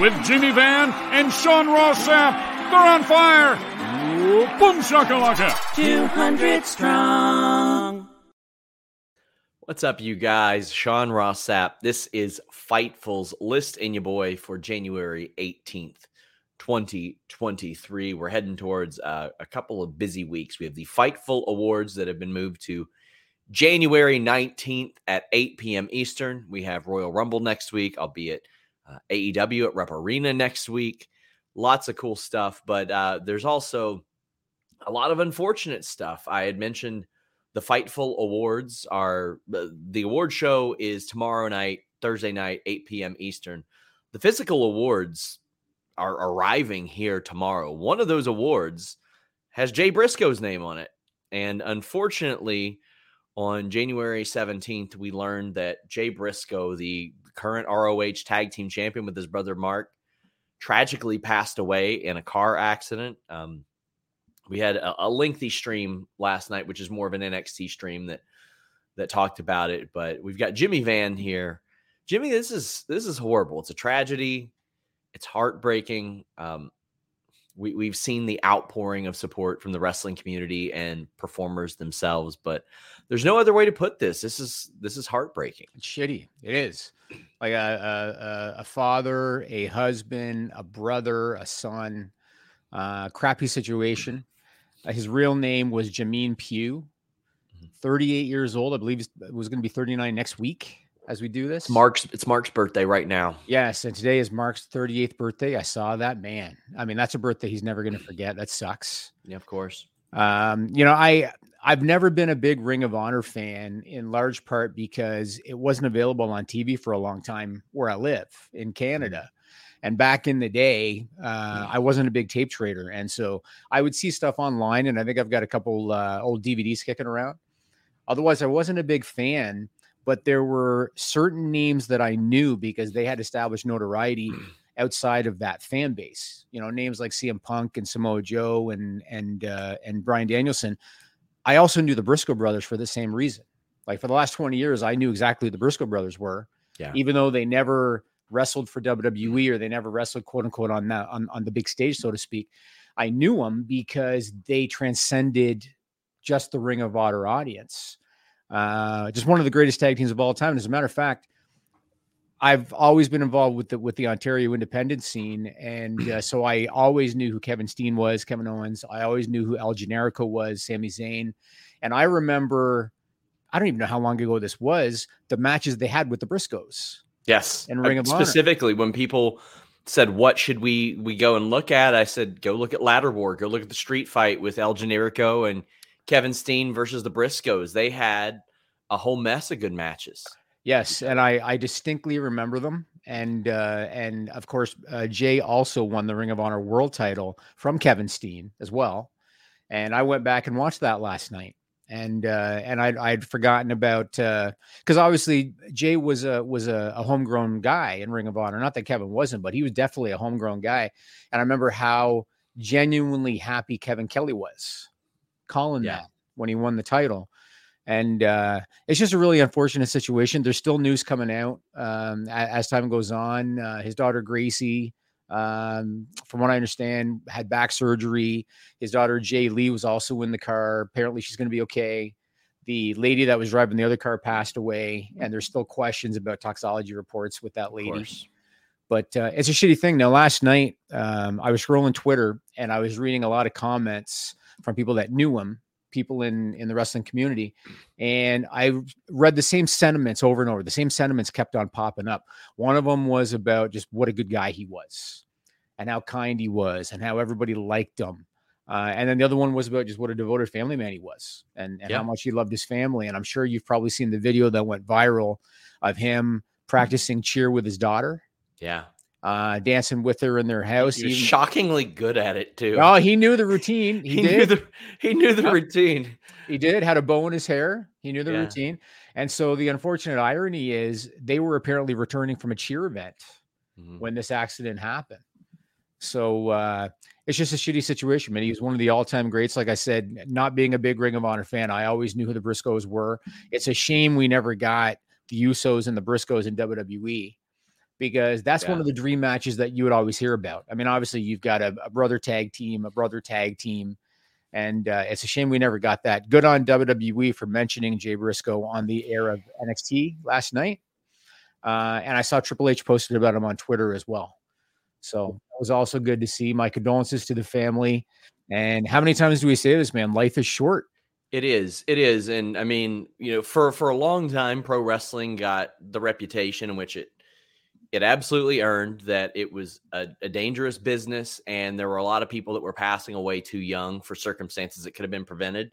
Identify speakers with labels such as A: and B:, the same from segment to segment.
A: With Jimmy Van and Sean Ross Sapp. They're on fire. Boom shakalaka.
B: 200 strong.
C: What's up, you guys? Sean Ross Sapp. This is Fightful's list in your boy for January 18th, 2023. We're heading towards uh, a couple of busy weeks. We have the Fightful Awards that have been moved to January 19th at 8 p.m. Eastern. We have Royal Rumble next week. I'll be at uh, AEW at Rep Arena next week. Lots of cool stuff, but uh, there's also a lot of unfortunate stuff. I had mentioned the Fightful Awards are the award show is tomorrow night, Thursday night, 8 p.m. Eastern. The physical awards are arriving here tomorrow. One of those awards has Jay Briscoe's name on it. And unfortunately, on January 17th, we learned that Jay Briscoe, the current ROH tag team champion with his brother Mark, tragically passed away in a car accident. Um, we had a, a, lengthy stream last night, which is more of an NXT stream that that talked about it. But we've got Jimmy Van here. Jimmy, this is this is horrible. It's a tragedy. It's heartbreaking. Um, we, we've seen the outpouring of support from the wrestling community and performers themselves, but there's no other way to put this. This is this is heartbreaking.
D: It's shitty. It is like a, a, a father, a husband, a brother, a son. Uh, crappy situation. Uh, his real name was Jamin Pugh.
C: Mm-hmm.
D: 38 years old. I believe it was going to be 39 next week as we do this.
C: It's Mark's it's Mark's birthday right now.
D: Yes, and today is Mark's 38th birthday. I saw that man. I mean, that's a birthday he's never going to forget. That sucks.
C: Yeah, of course.
D: Um, you know, I I've never been a big Ring of Honor fan in large part because it wasn't available on TV for a long time where I live in Canada. And back in the day, uh, I wasn't a big tape trader, and so I would see stuff online, and I think I've got a couple uh, old DVDs kicking around. Otherwise, I wasn't a big fan but there were certain names that I knew because they had established notoriety outside of that fan base. You know, names like CM Punk and Samoa Joe and and uh, and Bryan Danielson. I also knew the Briscoe brothers for the same reason. Like for the last 20 years, I knew exactly who the Briscoe brothers were.
C: Yeah.
D: Even though they never wrestled for WWE or they never wrestled quote unquote on that on, on the big stage, so to speak. I knew them because they transcended just the Ring of Honor audience. Uh, just one of the greatest tag teams of all time. And as a matter of fact, I've always been involved with the with the Ontario independent scene, and uh, so I always knew who Kevin Steen was, Kevin Owens. I always knew who El Generico was, Sami Zayn, and I remember, I don't even know how long ago this was, the matches they had with the Briscoes.
C: Yes,
D: and Ring of Honor.
C: specifically when people said, "What should we we go and look at?" I said, "Go look at Ladder War. Go look at the street fight with El Generico and Kevin Steen versus the Briscoes. They had a whole mess of good matches."
D: Yes, and I I distinctly remember them, and uh, and of course uh, Jay also won the Ring of Honor World Title from Kevin Steen as well, and I went back and watched that last night, and uh, and I'd, I'd forgotten about because uh, obviously Jay was a was a, a, homegrown guy in Ring of Honor. Not that Kevin wasn't, but he was definitely a homegrown guy. And I remember how genuinely happy Kevin Kelly was calling yeah. that when he won the title. And uh, it's just a really unfortunate situation. There's still news coming out um, as, as, time goes on. Uh, his daughter Gracie um, from what I understand, had back surgery. His daughter Jay Lee was also in the car. Apparently, she's going to be okay. The lady that was driving the other car passed away, and there's still questions about toxology reports with that lady. But uh, it's a shitty thing. Now, last night, um, I was scrolling Twitter and I was reading a lot of comments from people that knew him, people in in the wrestling community, and I read the same sentiments over and over. The same sentiments kept on popping up. One of them was about just what a good guy he was and how kind he was and how everybody liked him. Uh, and then the other one was about just what a devoted family man he was and, and yeah. how much he loved his family. And I'm sure you've probably seen the video that went viral of him practicing cheer with his daughter.
C: Yeah.
D: Uh, dancing with her in their house.
C: He was Even, shockingly good at it too.
D: Oh, he knew the routine. He, he
C: knew the he knew the routine.
D: He did. Had a bow in his hair. He knew the yeah. routine. And so the unfortunate irony is they were apparently returning from a cheer event mm-hmm. when this accident happened. So uh, it's just a shitty situation, man. He was one of the all-time greats. Like I said, not being a big Ring of Honor fan, I always knew who the Briscoes were. It's a shame we never got the Usos and the Briscoes in WWE because that's yeah. one of the dream matches that you would always hear about. I mean, obviously you've got a, a brother tag team, a brother tag team, and uh, it's a shame we never got that. Good on WWE for mentioning Jay Briscoe on the air of NXT last night. Uh, and I saw Triple H posted about him on Twitter as well. So it was also good to see. My condolences to the family. And how many times do we say this, man? Life is short.
C: It is. It is. And I mean, you know, for for a long time, pro wrestling got the reputation in which it it absolutely earned that it was a, a, dangerous business and there were a lot of people that were passing away too young for circumstances that could have been prevented.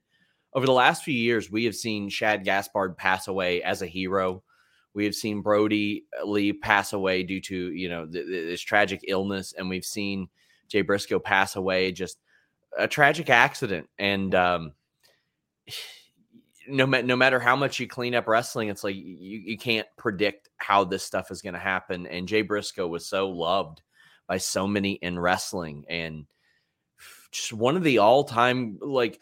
C: Over the last few years, we have seen Shad Gaspard pass away as a hero. We have seen Brodie uh, Lee pass away due to you know th- th- this tragic illness, and we've seen Jay Briscoe pass away just a tragic accident. And um, no, no matter how much you clean up wrestling, it's like you, you can't predict how this stuff is going to happen. And Jay Briscoe was so loved by so many in wrestling, and just one of the all time like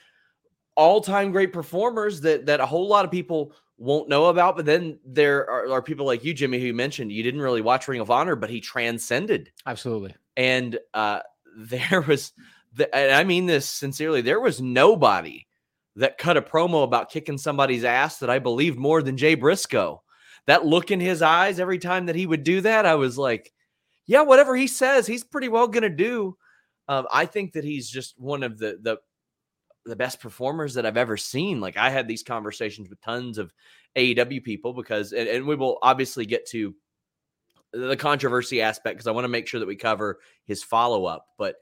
C: all time great performers that that a whole lot of people won't know about. But then there are, are, people like you, Jimmy, who mentioned you didn't really watch Ring of Honor, but he transcended.
D: Absolutely.
C: And uh, there was, the, and I mean this sincerely, there was nobody that cut a promo about kicking somebody's ass that I believed more than Jay Briscoe. That look in his eyes every time that he would do that, I was like, yeah, whatever he says, he's pretty well going to do. Um, I think that he's just one of the the the best performers that I've ever seen. Like I had these conversations with tons of AEW people because, and, and we will obviously get to the controversy aspect because I want to make sure that we cover his follow up. But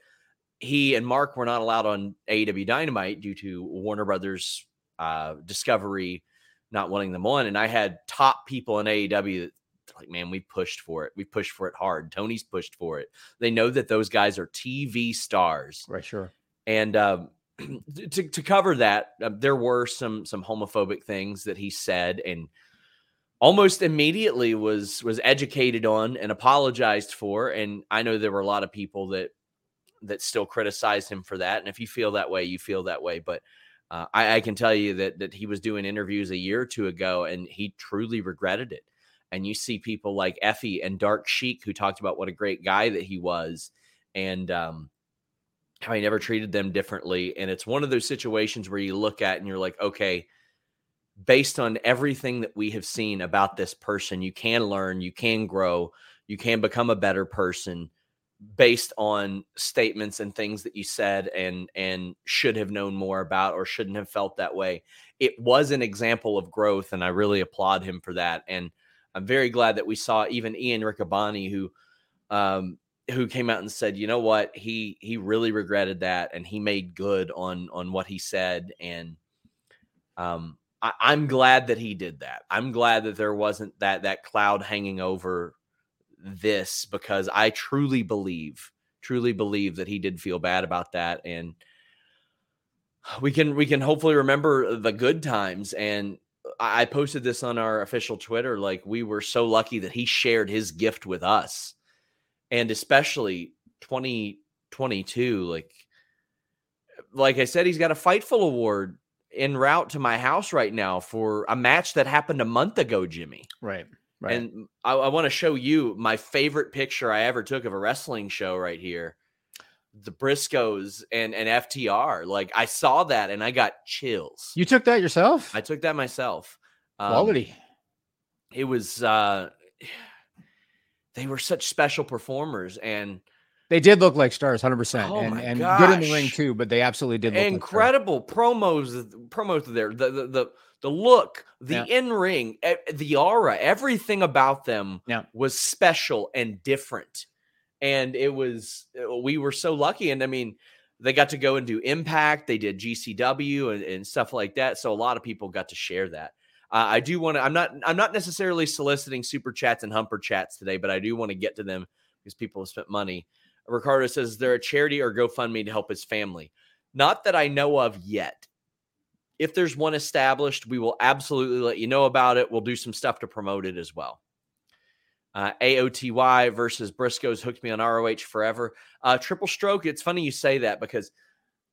C: he and Mark were not allowed on AEW Dynamite due to Warner Brothers uh, Discovery not wanting them on. And I had top people in AEW that like, man, we pushed for it. We pushed for it hard. Tony's pushed for it. They know that those guys are TV stars.
D: Right, sure.
C: And um, to, to cover that, uh, there were some some homophobic things that he said, and almost immediately was was educated on and apologized for. And I know there were a lot of people that that still criticized him for that. And if you feel that way, you feel that way. But uh, I, I can tell you that that he was doing interviews a year or two ago, and he truly regretted it. And you see people like Effy and Dark Sheik who talked about what a great guy that he was, and um, how he never treated them differently. And it's one of those situations where you look at and you're like, okay, based on everything that we have seen about this person, you can learn, you can grow, you can become a better person based on statements and things that you said and and should have known more about or shouldn't have felt that way. It was an example of growth and I really applaud him for that and I'm very glad that we saw even Ian Riccaboni who um who came out and said, you know what, he he really regretted that, and he made good on on what he said, and um, I, I'm glad that he did that. I'm glad that there wasn't that that cloud hanging over this because I truly believe, truly believe that he did feel bad about that, and we can we can hopefully remember the good times and I posted this on our official Twitter. Like we were so lucky that he shared his gift with us, and especially 2022. Like, like I said, he's got a Fightful award en route to my house right now for a match that happened a month ago, Jimmy.
D: Right. Right.
C: And I, I want to show you my favorite picture I ever took of a wrestling show right here. The Briscoes and, and FTR. Like I saw that and I got chills.
D: You took that yourself?
C: I took that myself. Um,
D: Quality.
C: It was uh they were such special performers and
D: They did look like stars, hundred percent,
C: Oh
D: and and good in the ring too. But they absolutely did look like stars.
C: incredible promos promos there the the the, the look the
D: Yeah.
C: in-ring e- the aura everything about them
D: Yeah.
C: was special and different and it was uh, we were so lucky and i mean they got to go and do impact they did gcw and, and stuff like that so a lot of people got to share that uh, i do want to i'm not i'm not necessarily soliciting super chats and humper chats today but i do want to get to them because people have spent money ricardo says is there a charity or gofundme to help his family not that I know of yet. If there's one established, we will absolutely let you know about it. We'll do some stuff to promote it as well. Uh, AOTY versus Briscoes hooked me on ROH forever. Uh, triple stroke. It's funny you say that because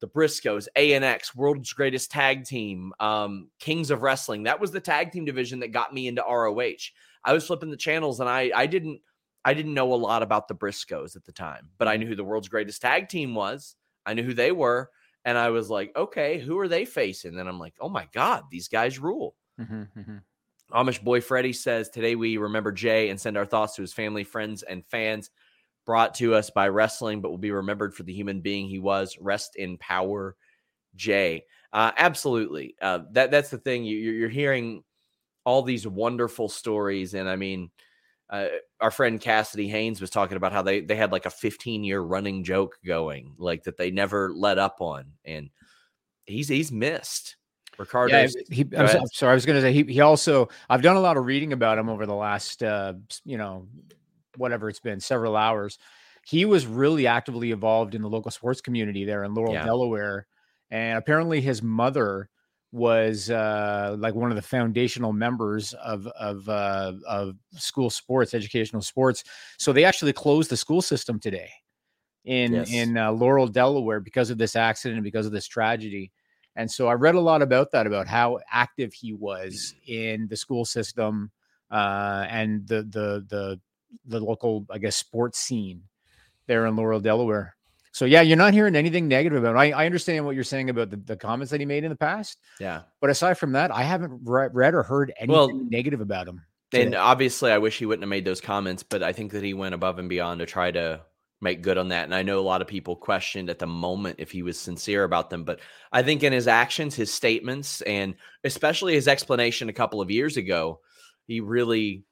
C: the Briscoes, ANX, world's greatest tag team, um, Kings of Wrestling. That was the tag team division that got me into ROH. I was flipping the channels and I I didn't I didn't know a lot about the Briscoes at the time, but I knew who the world's greatest tag team was. I knew who they were. And I was like, okay, who are they facing? And I'm like, oh my God, these guys rule.
D: Mhm, mhm.
C: Amish boy Freddie says, Today we remember Jay and send our thoughts to his family, friends, and fans brought to us by wrestling, but will be remembered for the human being he was. Rest in power, Jay. Uh, absolutely. Uh, that That's the thing. You, you're hearing all these wonderful stories. And I mean, uh, our friend Cassidy Haynes was talking about how they, they had like a 15 year running joke going, like that they never let up on. And he's he's missed. Ricardo.
D: Yeah, he, I'm, so- I'm sorry. I was going to say he, he also. I've done a lot of reading about him over the last, uh, you know, whatever it's been, several hours. He was really actively involved in the local sports community there in Laurel,
C: Yeah.
D: Delaware, and apparently his mother was uh, like one of the foundational members of of uh, of school sports, educational sports. So they actually closed the school system today in
C: Yes.
D: in uh, Laurel, Delaware, because of this accident and because of this tragedy. And so I read a lot about that, about how active he was in the school system uh, and the the the the local, I guess, sports scene there in Laurel, Delaware. So yeah, you're not hearing anything negative about. It. I, I understand what you're saying about the, the comments that he made in the past,
C: yeah.
D: but aside from that, I haven't re- read or heard anything
C: Well,
D: negative about him.
C: And obviously, I wish he wouldn't have made those comments, but I think that he went above and beyond to try to make good on that. And I know a lot of people questioned at the moment if he was sincere about them, but I think in his actions, his statements, and especially his explanation a couple of years ago, he really,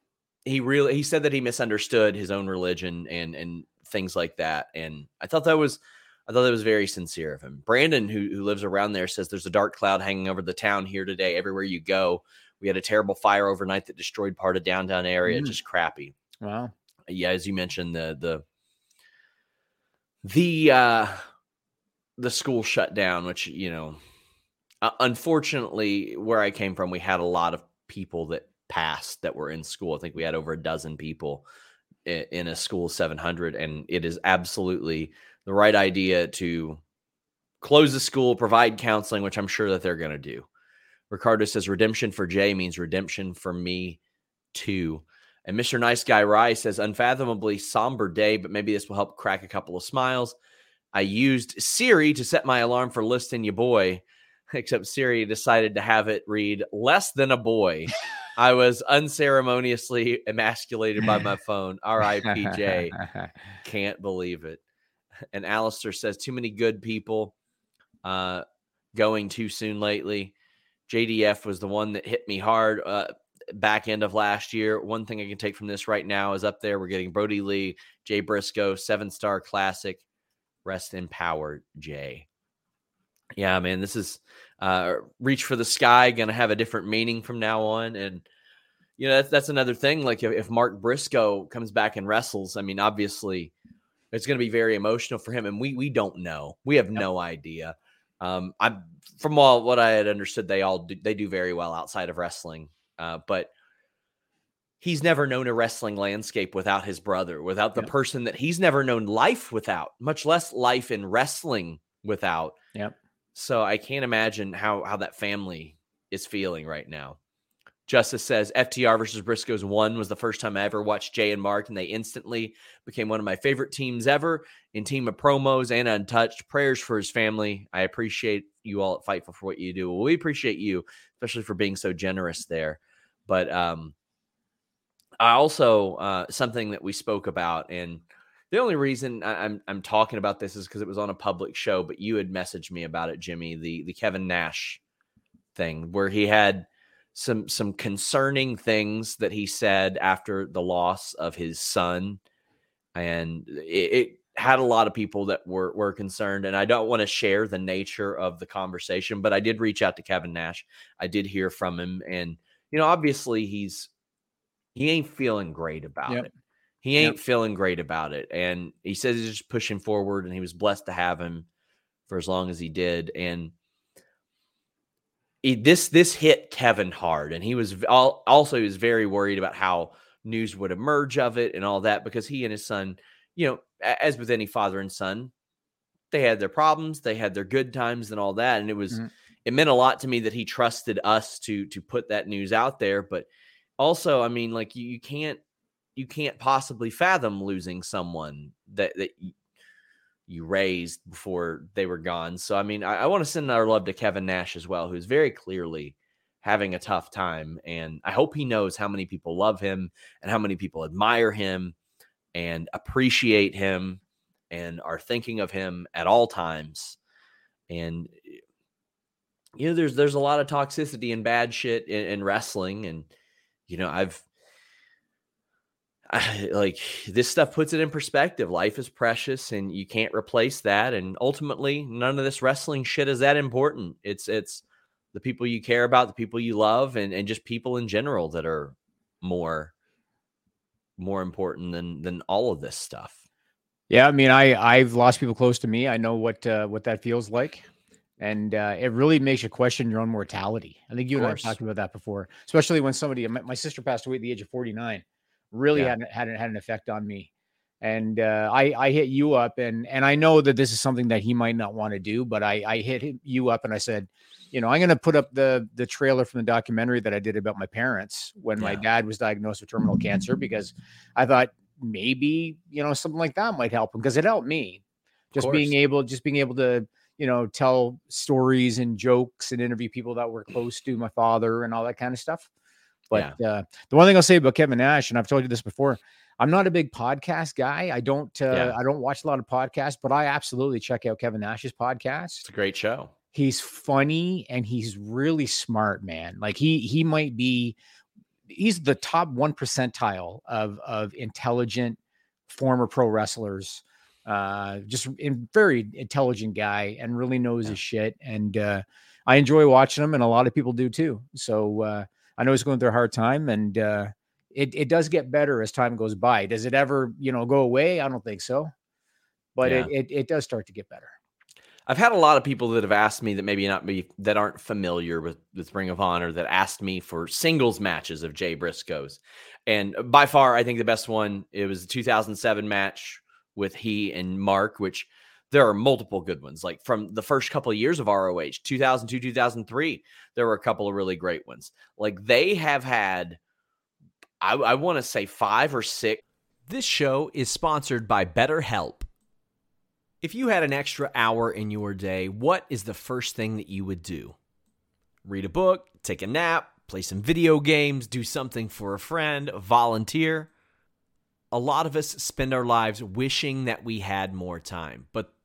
C: he really, he said that he misunderstood his own religion and and things like that. And I thought that was. I thought that was very sincere of him. Brandon, who, who lives around there, says there's a dark cloud hanging over the town here today. Everywhere you go, we had a terrible fire overnight that destroyed part of downtown area.
D: Mm.
C: Just crappy.
D: wow.
C: Yeah, as you mentioned, the the the uh the school shut down, which you know, uh, unfortunately, where I came from, we had a lot of people that passed that were in school. I think we had over a dozen people in, a school 700, and it is absolutely the right idea to close the school, provide counseling, which I'm sure that they're going to do. Ricardo says redemption for Jay means redemption for me too. And Mr. Nice Guy Rye says unfathomably somber day, but maybe this will help crack a couple of smiles. I used Siri to set my alarm for listing you boy, except Siri decided to have it read less than a boy. I was unceremoniously emasculated by my phone. R.I.P.J. Can't believe it. And Alistair says too many good people uh, going too soon lately. JDF was the one that hit me hard. Uh, back end of last year. One thing I can take from this right now is up there. We're getting Brodie Lee, Jay Briscoe, seven star classic. Rest in power, Jay. Yeah, man, this is uh, reach for the sky. Going to have a different meaning from now on, and you know that's that's another thing. Like if, if Mark Briscoe comes back and wrestles, I mean, obviously it's going to be very emotional for him, and we we don't know. We have no idea. Um, I from all what I had understood, they all do, they do very well outside of wrestling, uh, but he's never known a wrestling landscape without his brother, without the yep. person that he's never known life without, much less life in wrestling without.
D: Yep.
C: So I can't imagine how how that family is feeling right now. Justice says FTR versus Briscoes one was the first time I ever watched Jay and Mark, and they instantly became one of my favorite teams ever in team of promos and untouched. Prayers for his family. I appreciate you all at Fightful for what you do. Well, we appreciate you, especially for being so generous there. But um, I also uh, something that we spoke about, and the only reason I, I'm I'm talking about this is because it was on a public show, but you had messaged me about it, Jimmy, the the Kevin Nash thing where he had some some concerning things that he said after the loss of his son, and it, it had a lot of people that were were concerned. And I don't want to share the nature of the conversation, but I did reach out to Kevin Nash. I did hear from him, and you know, obviously he's he ain't feeling great about yep. it. He ain't yep. feeling great about it, and he says he's just pushing forward, and he was blessed to have him for as long as he did, and he, this this hit Kevin hard, and he was also he was very worried about how news would emerge of it and all that because he and his son, you know, as with any father and son, they had their problems, they had their good times and all that, and it was mm-hmm. it meant a lot to me that he trusted us to to put that news out there, but also, I mean, like you, you can't you can't possibly fathom losing someone that that you raised before they were gone. So, I mean, I, I want to send our love to Kevin Nash as well, who's very clearly having a tough time. And I hope he knows how many people love him and how many people admire him and appreciate him and are thinking of him at all times. And eh, you know, there's there's a lot of toxicity and bad shit in, in wrestling, and you know, I've I, like this stuff puts it in perspective. Life is precious and you can't replace that. And ultimately, none of this wrestling shit is that important. It's it's the people you care about, the people you love, and, and just people in general that are more more important than than all of this stuff.
D: Yeah, I mean, I I've lost people close to me. I know what uh, what that feels like, and uh, it really makes you question your own mortality. I think you and I talked about that before, especially when somebody. My, my sister passed away at the age of forty nine really yeah. hadn't had had an effect on me. And uh, I I hit you up and and I know that this is something that he might not want to do, but I I hit you up and I said, you know, I'm going to put up the the trailer from the documentary that I did about my parents when yeah. my dad was diagnosed with terminal cancer because I thought maybe you know something like that might help him because it helped me just being able just being able to you know tell stories and jokes and interview people that were close to my father and all that kind of stuff but yeah. uh, the one thing I'll say about Kevin Nash, and I've told you this before, I'm not a big podcast guy. I don't uh, yeah. I don't watch a lot of podcasts, but I absolutely check out Kevin Nash's podcast.
C: It's a great show.
D: He's funny and he's really smart, man. Like he he might be he's the top one percentile of of intelligent former pro wrestlers. Uh, just a very intelligent guy and really knows yeah. his shit. And uh, I enjoy watching him, and a lot of people do too. So uh, I know he's going through a hard time, and uh, it it does get better as time goes by. Does it ever you know go away? I don't think so, but yeah. it, it it does start to get better.
C: I've had a lot of people that have asked me that maybe not be that aren't familiar with with Ring of Honor that asked me for singles matches of Jay Briscoes, and by far I think the best one it was the 2007 match with he and Mark, which there are multiple good ones. Like from the first couple of years of ROH, 2002, 2003, there were a couple of really great ones. Like they have had, I, I want to say five or six. This show is sponsored by BetterHelp. If you had an extra hour in your day, what is the first thing that you would do? Read a book, take a nap, play some video games, do something for a friend, volunteer. A lot of us spend our lives wishing that we had more time, but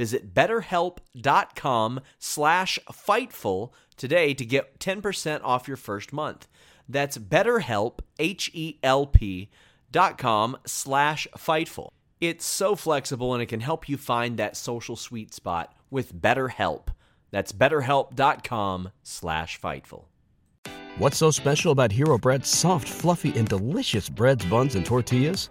C: Visit betterhelp.com slash fightful today to get 10% off your first month. That's betterhelp, H-E-L-P dot com slash fightful. It's so flexible and it can help you find that social sweet spot with BetterHelp. That's betterhelp.com slash fightful.
E: What's so special about Hero Bread's soft, fluffy, and delicious breads, buns, and tortillas?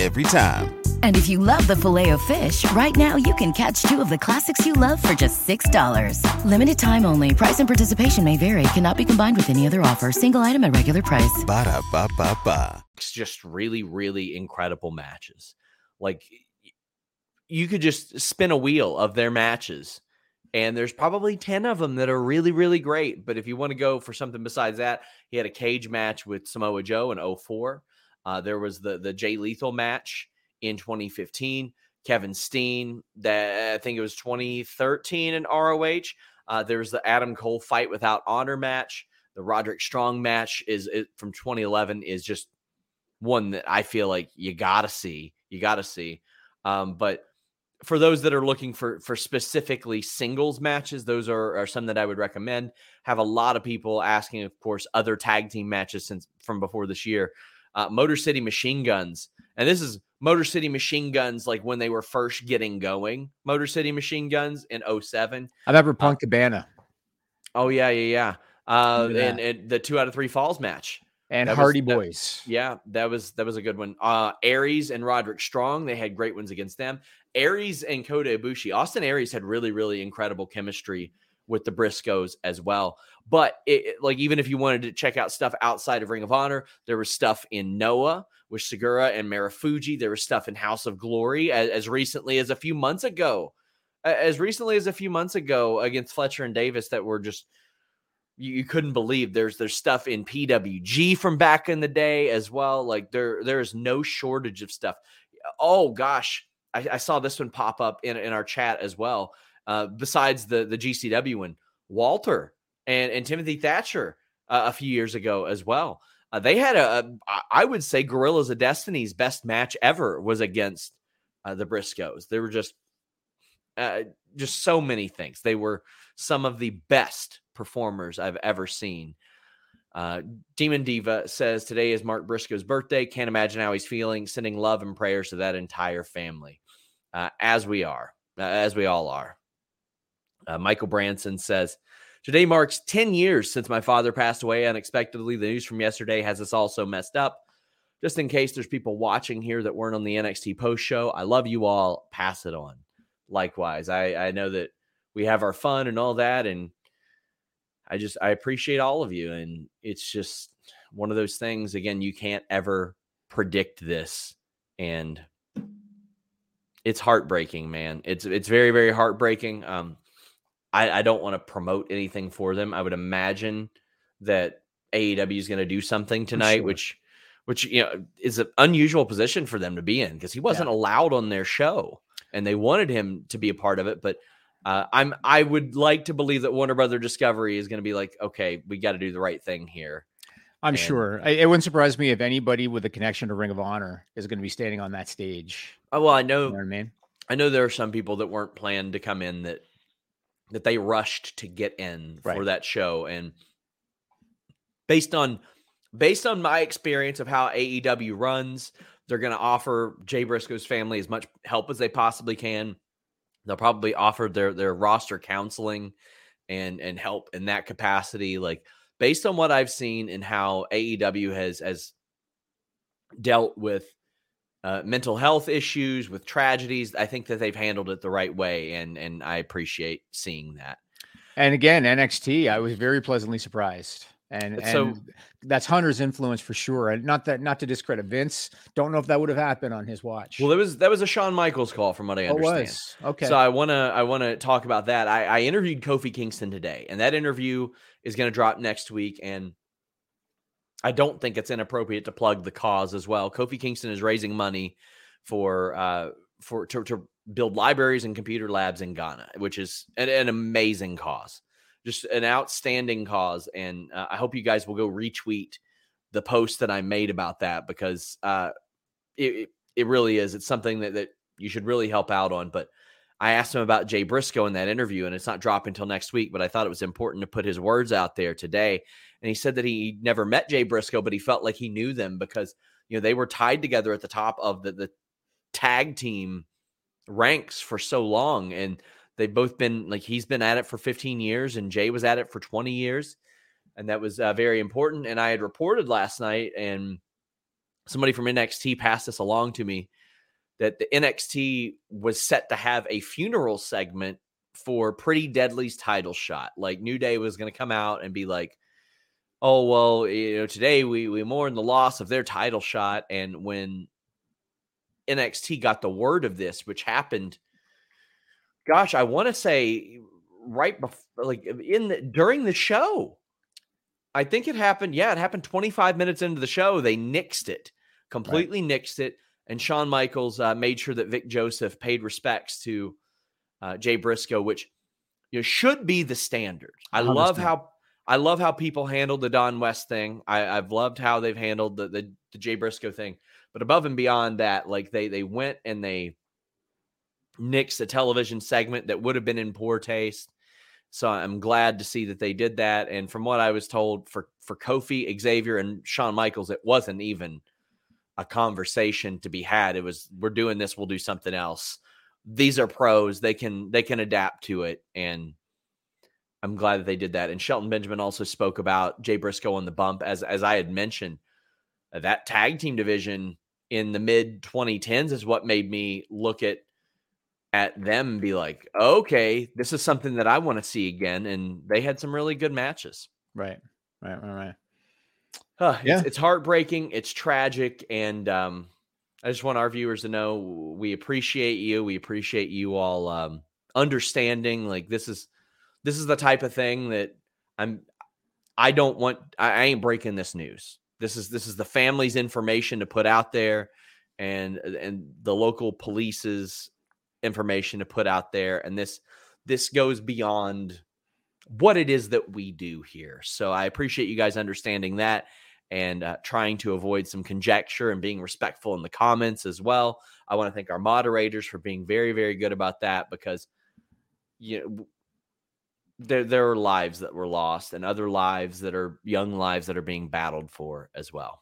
F: Every time.
G: And if you love the filet of fish, right now you can catch two of the classics you love for just $6. Limited time only. Price and participation may vary. Cannot be combined with any other offer. Single item at regular price.
F: Ba da ba ba ba.
C: It's just really, really incredible matches. Like you could just spin a wheel of their matches, and there's probably 10 of them that are really, really great. But if you want to go for something besides that, he had a cage match with Samoa Joe in 04. Uh, there was the the Jay Lethal match in 2015. Kevin Steen, that I think it was 2013 in ROH. Uh, there was the Adam Cole fight without honor match. The Roderick Strong match is, is from 2011 is just one that I feel like you gotta see. You gotta see. Um, but for those that are looking for for specifically singles matches, those are, are some that I would recommend. Have a lot of people asking, of course, other tag team matches since from before this year. Uh, Motor City Machine Guns, and this is Motor City Machine Guns like when they were first getting going. Motor City Machine Guns in 07.
D: I remember Punk uh, Cabana.
C: Oh yeah, yeah, yeah. Uh, and, and, the two out of three falls match
D: and that Hardy was, Boys.
C: That, yeah, that was that was a good one. Uh Aries and Roderick Strong, they had great ones against them. Aries and Kota Ibushi. Austin Aries had really, really incredible chemistry with the Briscoes as well. But it, like even if you wanted to check out stuff outside of Ring of Honor, there was stuff in Noah with Sugiura and Marufuji. There was stuff in House of Glory as, as recently as a few months ago. As recently as a few months ago against Fletcher and Davis that were just you, you couldn't believe there's there's stuff in PWG from back in the day as well. Like there there is no shortage of stuff. Oh gosh, I, I saw this one pop up in in our chat as well. Uh, besides the the GCW one, Walter and and Timothy Thatcher uh, a few years ago as well. Uh, they had a, a, I would say, Guerrillas of Destiny's best match ever was against uh, the Briscoes. They were just, uh, just so many things. They were some of the best performers I've ever seen. Uh, Demon Diva says today is Mark Briscoe's birthday. Can't imagine how he's feeling. Sending love and prayers to that entire family, uh, as we are, as we all are. Michael Branson says today marks 10 years since my father passed away unexpectedly. The news from yesterday has us all so messed up. Just in case there's people watching here that weren't on the NXT post show, I love you all. Pass it on. Likewise, I, I know that we have our fun and all that, and I just I appreciate all of you, and it's just one of those things. Again, you can't ever predict this, and it's heartbreaking, man. It's it's very very heartbreaking. Um, I I don't want to promote anything for them. I would imagine that AEW is going to do something tonight, sure. which which you know is an unusual position for them to be in because he wasn't yeah. allowed on their show, and they wanted him to be a part of it, but uh, I'm I would like to believe that Warner Brother Discovery is going to be like, okay, we got to do the right thing here.
D: I'm
C: And-
D: sure. I- It wouldn't surprise me if anybody with a connection to Ring of Honor is going to be standing on that stage.
C: Oh, well, I
D: You
C: know
D: know what I mean?
C: I know there are some people that weren't planned to come in that that they rushed to get in for that show and based on based on my experience of how AEW runs, they're going to offer Jay Briscoe's family as much help as they possibly can. They'll probably offer their their roster counseling and and help in that capacity like based on what I've seen and how AEW has has dealt with uh, mental health issues, with tragedies. I think that they've handled it the right way, and and I appreciate seeing that.
D: And again, NXT, I was very pleasantly surprised. And,
C: But so-
D: that's Hunter's influence for sure. And not that not to discredit Vince. Don't know if that would have happened on his watch.
C: Well, there was that was a Shawn Michaels call, from what I
D: it
C: understand.
D: was. Okay.
C: So I want to I want to talk about that. I, I interviewed Kofi Kingston today, and that interview is going to drop next week. And I don't think it's inappropriate to plug the cause as well. Kofi Kingston is raising money for uh for to, to build libraries and computer labs in Ghana, which is an, an amazing cause, just an outstanding cause. And uh, I hope you guys will go retweet the post that I made about that because uh, it it- really is. It's something that that you should really help out on. But I asked him about Jay Briscoe in that interview, and it's not dropping until next week. But I thought it was important to put his words out there today. And he said that he never met Jay Briscoe, but he felt like he knew them because you know they were tied together at the top of the the tag team ranks for so long, and they've both been like he's been at it for 15 years, and Jay was at it for 20 years, and that was uh, very important. And I had reported last night, and somebody from NXT passed this along to me that the NXT was set to have a funeral segment for Pretty Deadly's title shot. Like New Day was going to come out and be like, "Oh well, you know, today we we mourn the loss of their title shot." And when NXT got the word of this, which happened, gosh, I want to say right before, like in the, during the show. I think it happened. Yeah, it happened 25 minutes into the show. They nixed it, completely nixed it. And Shawn Michaels uh, made sure that Vic Joseph paid respects to uh, Jay Briscoe, which you know, should be the standard. I love
D: 100%.
C: how I love how people handled the Don West thing. I, I've loved how they've handled the, the the Jay Briscoe thing. But above and beyond that, like they they went and they nixed a television segment that would have been in poor taste. So I'm glad to see that they did that. And from what I was told, for for Kofi, Xavier, and Shawn Michaels, it wasn't even a conversation to be had. It was we're doing this, we'll do something else. These are pros; they can they can adapt to it, and I'm glad that they did that. And Shelton Benjamin also spoke about Jay Briscoe on the bump, as as I had mentioned. uh, That tag team division in the mid 2010s is what made me look at at them and be like, okay, this is something that I want to see again. And they had some really good matches.
D: right. Right. Right. Right.
C: Uh,
D: Yeah.
C: it's, it's heartbreaking. It's tragic. And um, I just want our viewers to know we appreciate you. We appreciate you all um, understanding. Like this is this is the type of thing that I'm. I don't want. I, ain't breaking this news. This is this is the family's information to put out there, and and the local police's information to put out there. And this this goes beyond what it is that we do here. So I appreciate you guys understanding that and uh, trying to avoid some conjecture and being respectful in the comments as well. I want to thank our moderators for being very, very good about that because you know there there are lives that were lost and other lives that are young lives that are being battled for as well.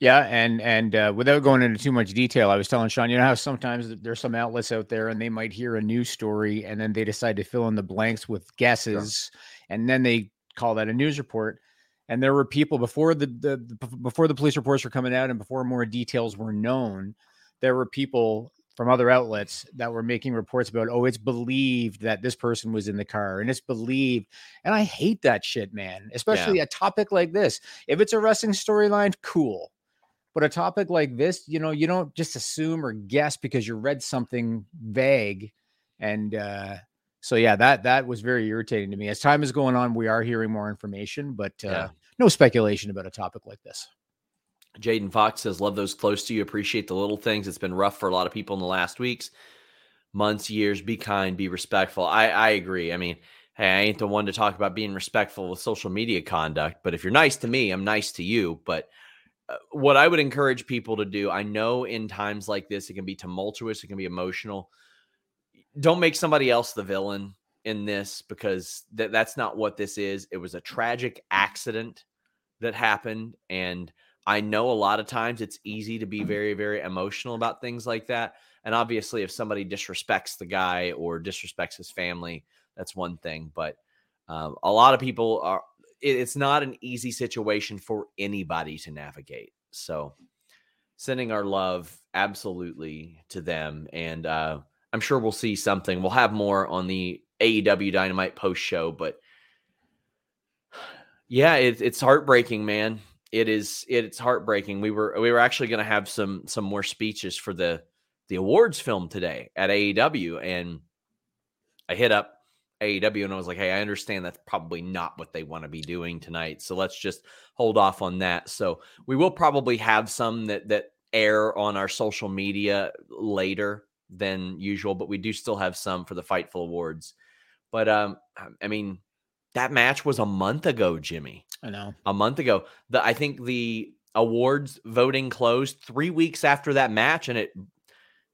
D: Yeah, and and uh, without going into too much detail, I was telling Sean, you know how sometimes there's some outlets out there and they might hear a news story and then they decide to fill in the blanks with guesses, and then they call that a news report. And there were people before the, the the- before the police reports were coming out and before more details were known, there were people from other outlets that were making reports about, oh, it's believed that this person was in the car, and it's believed, and I hate that shit, man. Especially a topic like this. If it's a wrestling storyline, cool. But a topic like this, you know, you don't just assume or guess because you read something vague. And uh, so, yeah, that that was very irritating to me. As time is going on, we are hearing more information, but uh,
C: Yeah.
D: no speculation about a topic like this.
C: Jaden Fox says, Love those close to you. Appreciate the little things. It's been rough for a lot of people in the last weeks. months, years. Be kind, be respectful. I, I agree. I mean, hey, I ain't the one to talk about being respectful with social media conduct, but if you're nice to me, I'm nice to you. But uh, what I would encourage people to do, I know in times like this, it can be tumultuous, it can be emotional. Don't make somebody else the villain in this because th- that's not what this is. It was a tragic accident that happened. And I know a lot of times it's easy to be very, very emotional about things like that. And obviously, if somebody disrespects the guy or disrespects his family, that's one thing. But um, a lot of people are, it, it's not an easy situation for anybody to navigate. So, sending our love absolutely to them. And uh, I'm sure we'll see something. We'll have more on the AEW Dynamite post show, but yeah, it, it's heartbreaking, man. It is. It's heartbreaking. We were we were actually going to have some some more speeches for the the awards film today at AEW, and I hit up AEW and I was like, hey, I understand that's probably not what they want to be doing tonight, so let's just hold off on that. So we will probably have some that that air on our social media later than usual, but we do still have some for the Fightful Awards. But um, I mean, that match was a month ago, Jimmy.
D: I know.
C: A month ago. The I think the awards voting closed three weeks after that match, and it,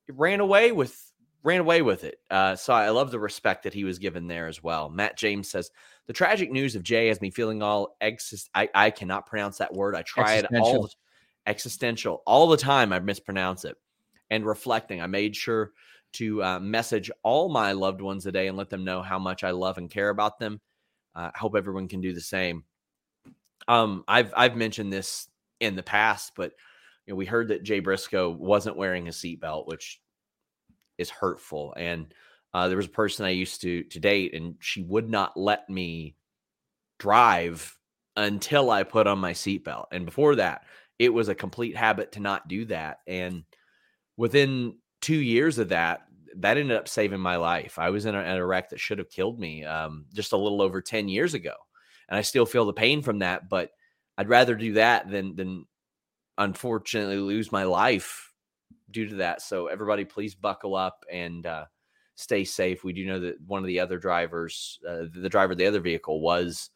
C: it ran away with ran away with it. Uh, so I love the respect that he was given there as well. Matt James says the tragic news of Jay has me feeling all exist. I, I cannot pronounce that word. I try it all the, existential all the time. I mispronounce it and reflecting. I made sure to uh, message all my loved ones today and let them know how much I love and care about them. I uh, hope everyone can do the same. Um, I've I've mentioned this in the past, but you know, we heard that Jay Briscoe wasn't wearing a seatbelt, which is hurtful. And uh, there was a person I used to to date, and she would not let me drive until I put on my seatbelt. And before that, it was a complete habit to not do that. And within two years of that, that ended up saving my life. I was in a, in a wreck that should have killed me um, just a little over 10 years ago. And I still feel the pain from that, but I'd rather do that than, than unfortunately lose my life due to that. So everybody please buckle up and uh, stay safe. We do know that one of the other drivers, uh, the driver of the other vehicle was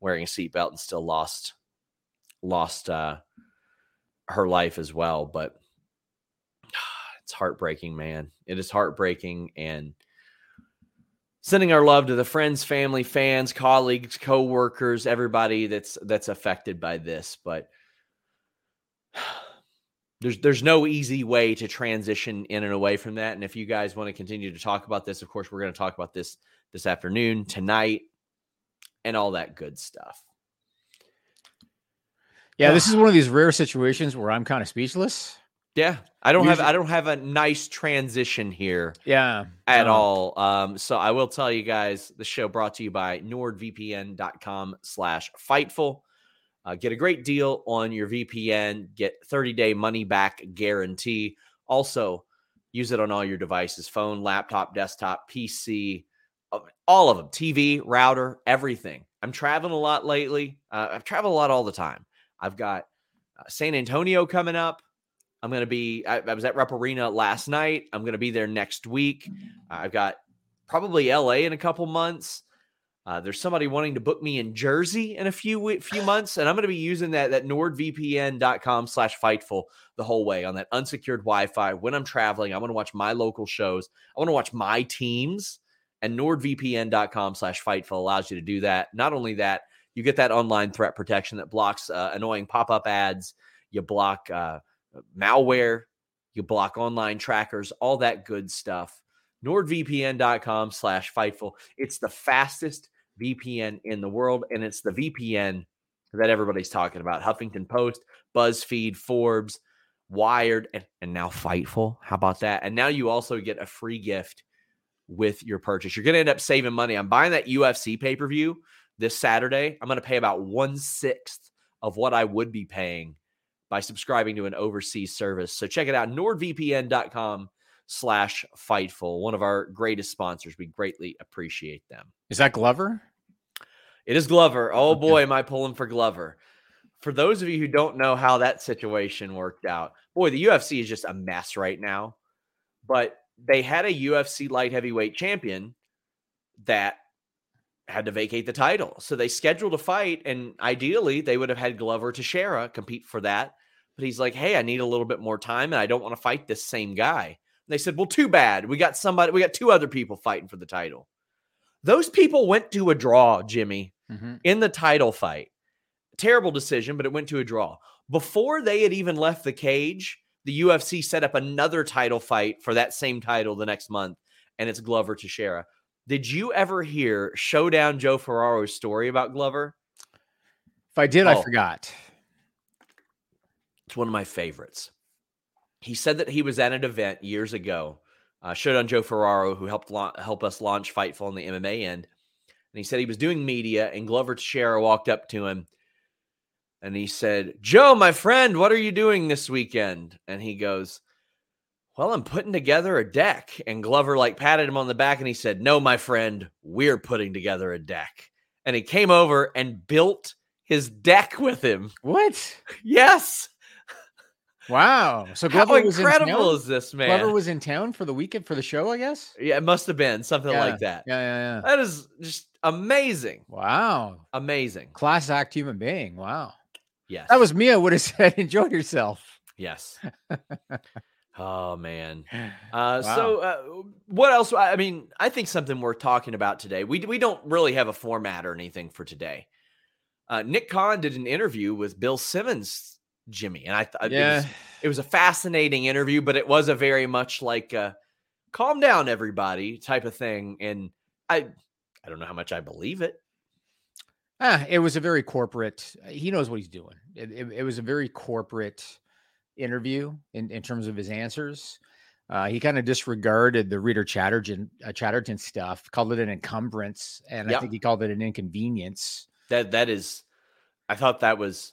C: wearing a seatbelt and still lost, lost uh, her life as well. But it's heartbreaking, man. It is heartbreaking and sending our love to the friends, family, fans, colleagues, co-workers, everybody that's that's affected by this, but there's there's no easy way to transition in and away from that. And if you guys want to continue to talk about this of course we're going to talk about this this afternoon tonight and all that good stuff.
D: Yeah this is one of these rare situations where i'm kind of speechless
C: yeah, I don't Usually, have I don't have a nice transition here.
D: Yeah,
C: at no. all. Um, so I will tell you guys the show brought to you by NordVPN.com slash Fightful. Uh, get a great deal on your VPN. Get 30 day money back guarantee. Also, use it on all your devices: phone, laptop, desktop, PC, uh, all of them, TV, router, everything. I'm traveling a lot lately. Uh, I've traveled a lot all the time. I've got uh, San Antonio coming up. I'm going to be, I, I, was at Rupp Arena last night. I'm going to be there next week. I've got probably LA in a couple months. Uh, there's somebody wanting to book me in Jersey in a few few months, and I'm going to be using that that NordVPN.com slash Fightful the whole way on that unsecured Wi-Fi when I'm traveling. I want to watch my local shows. I want to watch my teams, and NordVPN.com slash Fightful allows you to do that. Not only that, you get that online threat protection that blocks uh, annoying pop-up ads. You block uh, malware, you block online trackers, all that good stuff. NordVPN.com slash Fightful. It's the fastest VPN in the world, and it's the VPN that everybody's talking about. Huffington Post, BuzzFeed, Forbes, Wired, and, and now Fightful. How about that? And now you also get a free gift with your purchase. You're going to end up saving money. I'm buying that UFC pay per view this Saturday. I'm going to pay about one sixth of what I would be paying by subscribing to an overseas service. So check it out, nordvpn.com slash Fightful, one of our greatest sponsors. We greatly appreciate them.
D: Is that Glover?
C: It is Glover. Oh okay. boy, am I pulling for Glover. For those of you who don't know how that situation worked out, boy, the UFC is just a mess right now. But they had a UFC light heavyweight champion that had to vacate the title. So they scheduled a fight, and ideally they would have had Glover Teixeira compete for that. But he's like, hey, I need a little bit more time, and I don't want to fight this same guy. And they said, well, too bad. We got somebody, we got two other people fighting for the title. Those people went to a draw, Jimmy,
D: Mm-hmm.
C: in the title fight. Terrible decision, but it went to a draw. Before they had even left the cage, the UFC set up another title fight for that same title the next month, and it's Glover Teixeira. Did you ever hear Showdown Joe Ferraro's story about Glover?
D: If I did,
C: Oh.
D: I forgot.
C: It's one of my favorites. He said that he was at an event years ago. Uh, Showdown Joe Ferraro, who helped la- help us launch Fightful on the MMA end, and he said he was doing media, and Glover Teixeira walked up to him, and he said, "Joe, my friend, what are you doing this weekend?" And he goes, "Well, I'm putting together a deck." And Glover like patted him on the back, and he said, "No, my friend, we're putting together a deck." And he came over and built his deck with him.
D: What?
C: Yes.
D: Wow. So
C: How
D: Glover was in
C: incredible is this, man?
D: Glover was in town for the weekend for the show, I guess.
C: yeah, it must have been something
D: Yeah,
C: like that.
D: Yeah, yeah, yeah.
C: That is just amazing.
D: Wow.
C: Amazing.
D: Class act human being. Wow.
C: Yes.
D: That was. I would have said, enjoy yourself.
C: yes. oh man. Uh,
D: Wow.
C: So, uh, what else? I mean, I think something worth talking about today. We we don't really have a format or anything for today. Uh, Nick Khan did an interview with Bill Simmons, Jimmy, and I thought it,
D: yeah.
C: was, it was a fascinating interview, but it was a very much like a calm down, everybody type of thing. And I I don't know how much I believe it.
D: Ah, it was a very corporate. He knows what he's doing. It, it, it was a very corporate interview in, in terms of his answers. Uh, he kind of disregarded the Rita Chatterton, uh, Chatterton stuff, called it an encumbrance, and
C: Yep.
D: I think he called it an inconvenience.
C: That that is, I thought that was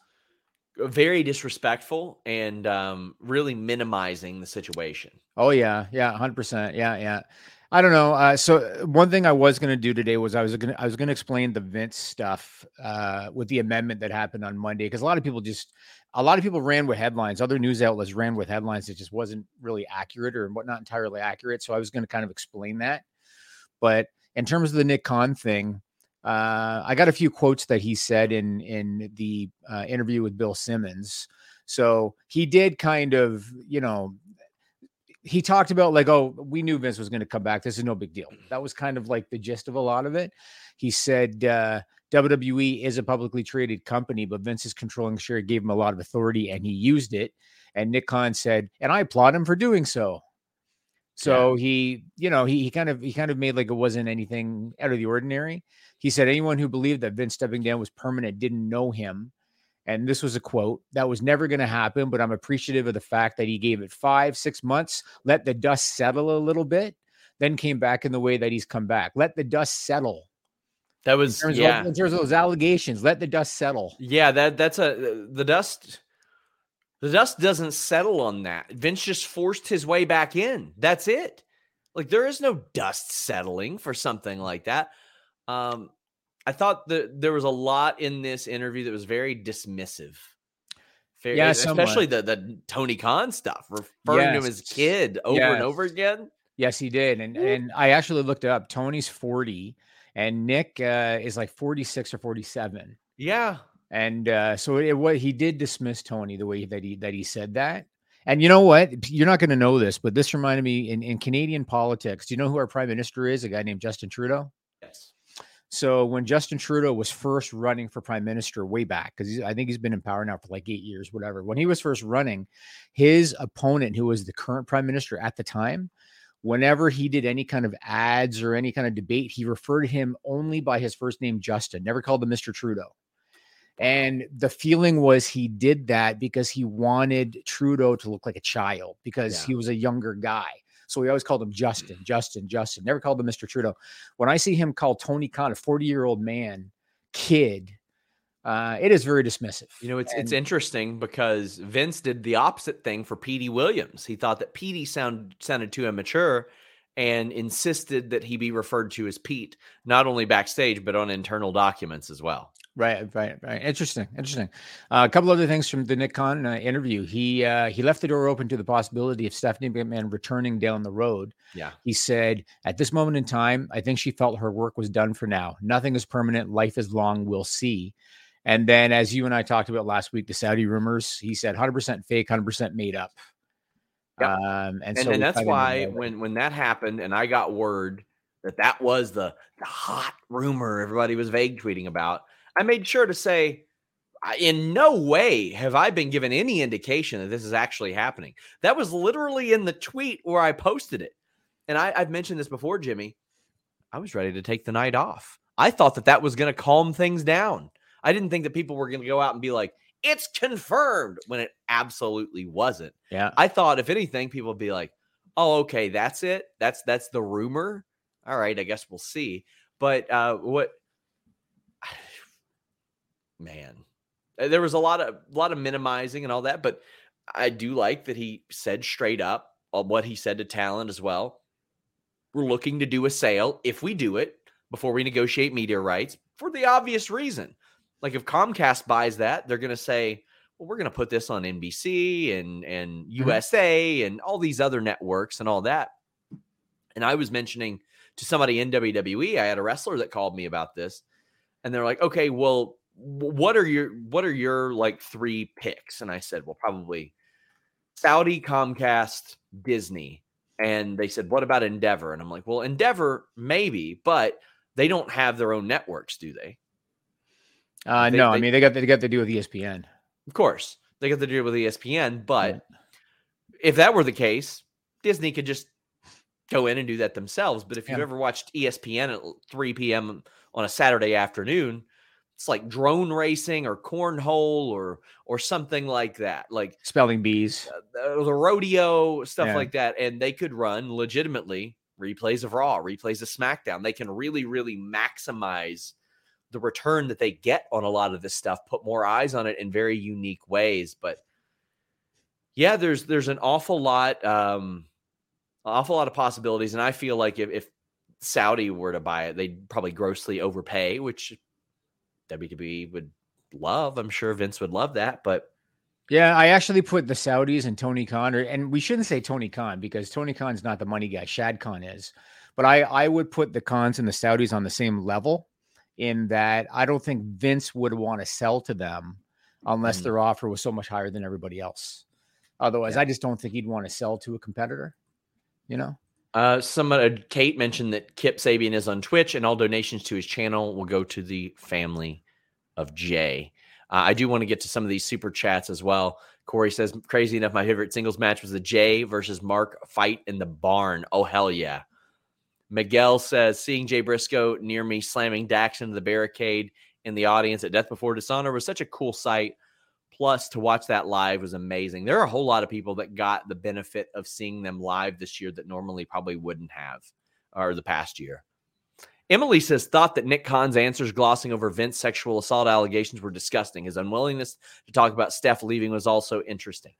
C: very disrespectful and um, really minimizing the situation.
D: Oh yeah, yeah, hundred percent. Yeah, yeah. I don't know. Uh, so one thing I was going to do today was I was going to I was going to explain the Vince stuff uh, with the amendment that happened on Monday because a lot of people just a lot of people ran with headlines. Other news outlets ran with headlines that just wasn't really accurate or what not entirely accurate. So I was going to kind of explain that. But in terms of the Nick Khan thing, uh, I got a few quotes that he said in in the uh, interview with Bill Simmons. So he did kind of, you know, he talked about like, oh, we knew Vince was going to come back. This is no big deal. That was kind of like the gist of a lot of it. He said uh, WWE is a publicly traded company, but Vince's controlling share gave him a lot of authority, and he used it. And Nick Khan said, and I applaud him for doing so. So he, you know, he, he kind of he kind of made like it wasn't anything out of the ordinary. He said anyone who believed that Vince stepping down was permanent didn't know him. And this was a quote that was never going to happen, but I'm appreciative of the fact that he gave it five, six months, let the dust settle a little bit, then came back in the way that he's come back. Let the dust settle.
C: That
D: In
C: was
D: terms,
C: yeah,
D: of, in terms of those allegations, let the dust settle.
C: yeah. That that's a the dust. The dust doesn't settle on that. Vince just forced his way back in. That's it. Like there is no dust settling for something like that. Um, I thought that there was a lot in this interview that was very dismissive. Very,
D: Yeah,
C: especially the the Tony Khan stuff, referring to him as kid over and over again.
D: Yes, he did. And and I actually looked it up. Tony's 40 and Nick uh, is like 46 or 47.
C: Yeah,
D: And uh, so it what he did dismiss Tony the way that he that he said that. And you know what? You're not going to know this, but this reminded me in, in Canadian politics. Do you know who our prime minister is? A guy named Justin Trudeau.
C: yes,
D: So when Justin Trudeau was first running for prime minister way back, because I think he's been in power now for like eight years, whatever. When he was first running, his opponent, who was the current prime minister at the time, whenever he did any kind of ads or any kind of debate, he referred to him only by his first name, Justin, never called him Mr. Trudeau. And the feeling was he did that because he wanted Trudeau to look like a child because
C: Yeah.
D: he was a younger guy. So he always called him Justin, Justin, Justin, never called him Mr. Trudeau. When I see him call Tony Khan, a 40 year old man, kid, uh, it is very dismissive.
C: You know, it's it's interesting because Vince did the opposite thing for Petey Williams. He thought that Petey sound sounded too immature and insisted that he be referred to as Pete, not only backstage but on internal documents as well.
D: Right, right, right. Interesting, interesting. Uh, a couple other things from the Nick Khan uh, interview. He uh, he left the door open to the possibility of Stephanie McMahon returning down the road.
C: Yeah.
D: He said, "At this moment in time, I think she felt her work was done for now. Nothing is permanent. Life is long. We'll see." And then, as you and I talked about last week, the Saudi rumors. He said, "100% fake, 100% made up."
C: Yep.
D: Um, and,
C: and,
D: so
C: and that's why when when that happened and I got word that that was the the hot rumor everybody was vague tweeting about, I made sure to say, in no way have I been given any indication that this is actually happening. That was literally in the tweet where I posted it. And I, I've mentioned this before, Jimmy. I was ready to take the night off. I thought that that was going to calm things down. I didn't think that people were going to go out and be like, it's confirmed when it absolutely wasn't.
D: yeah,
C: I thought if anything, people would be like, "Oh, okay, that's it. That's that's the rumor. All right, I guess we'll see." But uh, what, man, uh, there was a lot of a lot of minimizing and all that. But I do like that he said straight up what he said to Talon as well. We're looking to do a sale if we do it before we negotiate media rights for the obvious reason. Like if Comcast buys that, they're going to say, well, we're going to put this on NBC and and mm-hmm. USA and all these other networks and all that. And I was mentioning to somebody in WWE, I had a wrestler that called me about this, and they're like, "Okay, well, what are your what are your like three picks?" And I said, "Well, probably Saudi, Comcast, Disney." And they said, "What about Endeavor?" And I'm like, "Well, Endeavor maybe, but they don't have their own networks, do they?"
D: Uh,
C: they-
D: no, I mean they got they got to do with ESPN.
C: Of course, they got to do with ESPN, but
D: Yeah.
C: if that were the case, Disney could just go in and do that themselves. But if you've
D: Yeah.
C: ever watched ESPN at 3 p.m. on a Saturday afternoon, it's like drone racing or cornhole or or something like that, like
D: Spelling bees.
C: the, the rodeo stuff
D: Yeah.
C: like that, and they could run legitimately replays of Raw, replays of SmackDown. They can really, really maximize the return that they get on a lot of this stuff, put more eyes on it in very unique ways. But yeah, there's there's an awful lot, um, awful lot of possibilities, and I feel like if, if Saudi were to buy it, they'd probably grossly overpay, which WWE would love. I'm sure Vince would love that, but
D: Yeah, I actually put the Saudis and Tony Khan, or, and we shouldn't say Tony Khan because Tony Khan's not the money guy. Shad Khan is, but I I would put the Khans and the Saudis on the same level in that I don't think Vince would want to sell to them unless
C: Mhm.
D: their offer was so much higher than everybody else. Otherwise,
C: Yeah.
D: I just don't think he'd want to sell to a competitor. You know,
C: Uh, somebody, Kate mentioned that Kip Sabian is on Twitch, and all donations to his channel will go to the family of Jay. Uh, I do want to get to some of these super chats as well. Corey says, "Crazy enough, my favorite singles match was the Jay versus Mark fight in the barn. Oh hell yeah!" Miguel says, "Seeing Jay Briscoe near me slamming Dax into the barricade in the audience at Death Before Dishonor was such a cool sight. Plus, to watch that live was amazing. There are a whole lot of people that got the benefit of seeing them live this year that normally probably wouldn't have, or the past year. Emily says, thought that Nick Khan's answers glossing over Vince's sexual assault allegations were disgusting. His unwillingness to talk about Steph leaving was also interesting.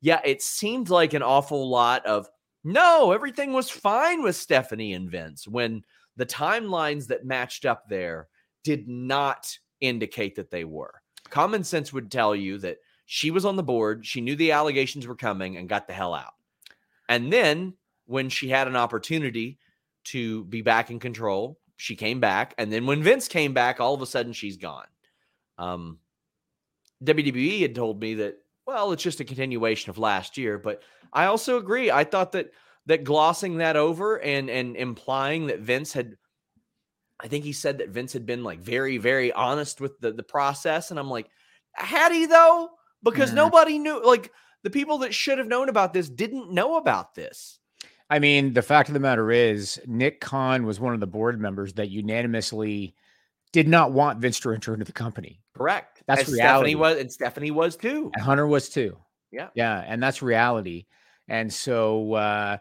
C: Yeah, it seemed like an awful lot of no, everything was fine with Stephanie and Vince when the timelines that matched up there did not indicate that they were. Common sense would tell you that she was on the board, she knew the allegations were coming, and got the hell out. And then when she had an opportunity to be back in control, she came back. And then when Vince came back, all of a sudden she's gone. Um, WWE had told me that, well, it's just a continuation of last year. But I also agree. I thought that that glossing that over and and implying that Vince had I think he said that Vince had been like very, very honest with the, the process. And I'm like, had he though? Because nobody knew like the people that should have known about this didn't know about this.
D: I mean, the fact of the matter is, Nick Khan was one of the board members that unanimously did not want Vince to return to the company.
C: Correct.
D: That's
C: and
D: reality.
C: Stephanie was and Stephanie was too.
D: And Hunter was too.
C: Yeah.
D: Yeah. And that's reality. And so uh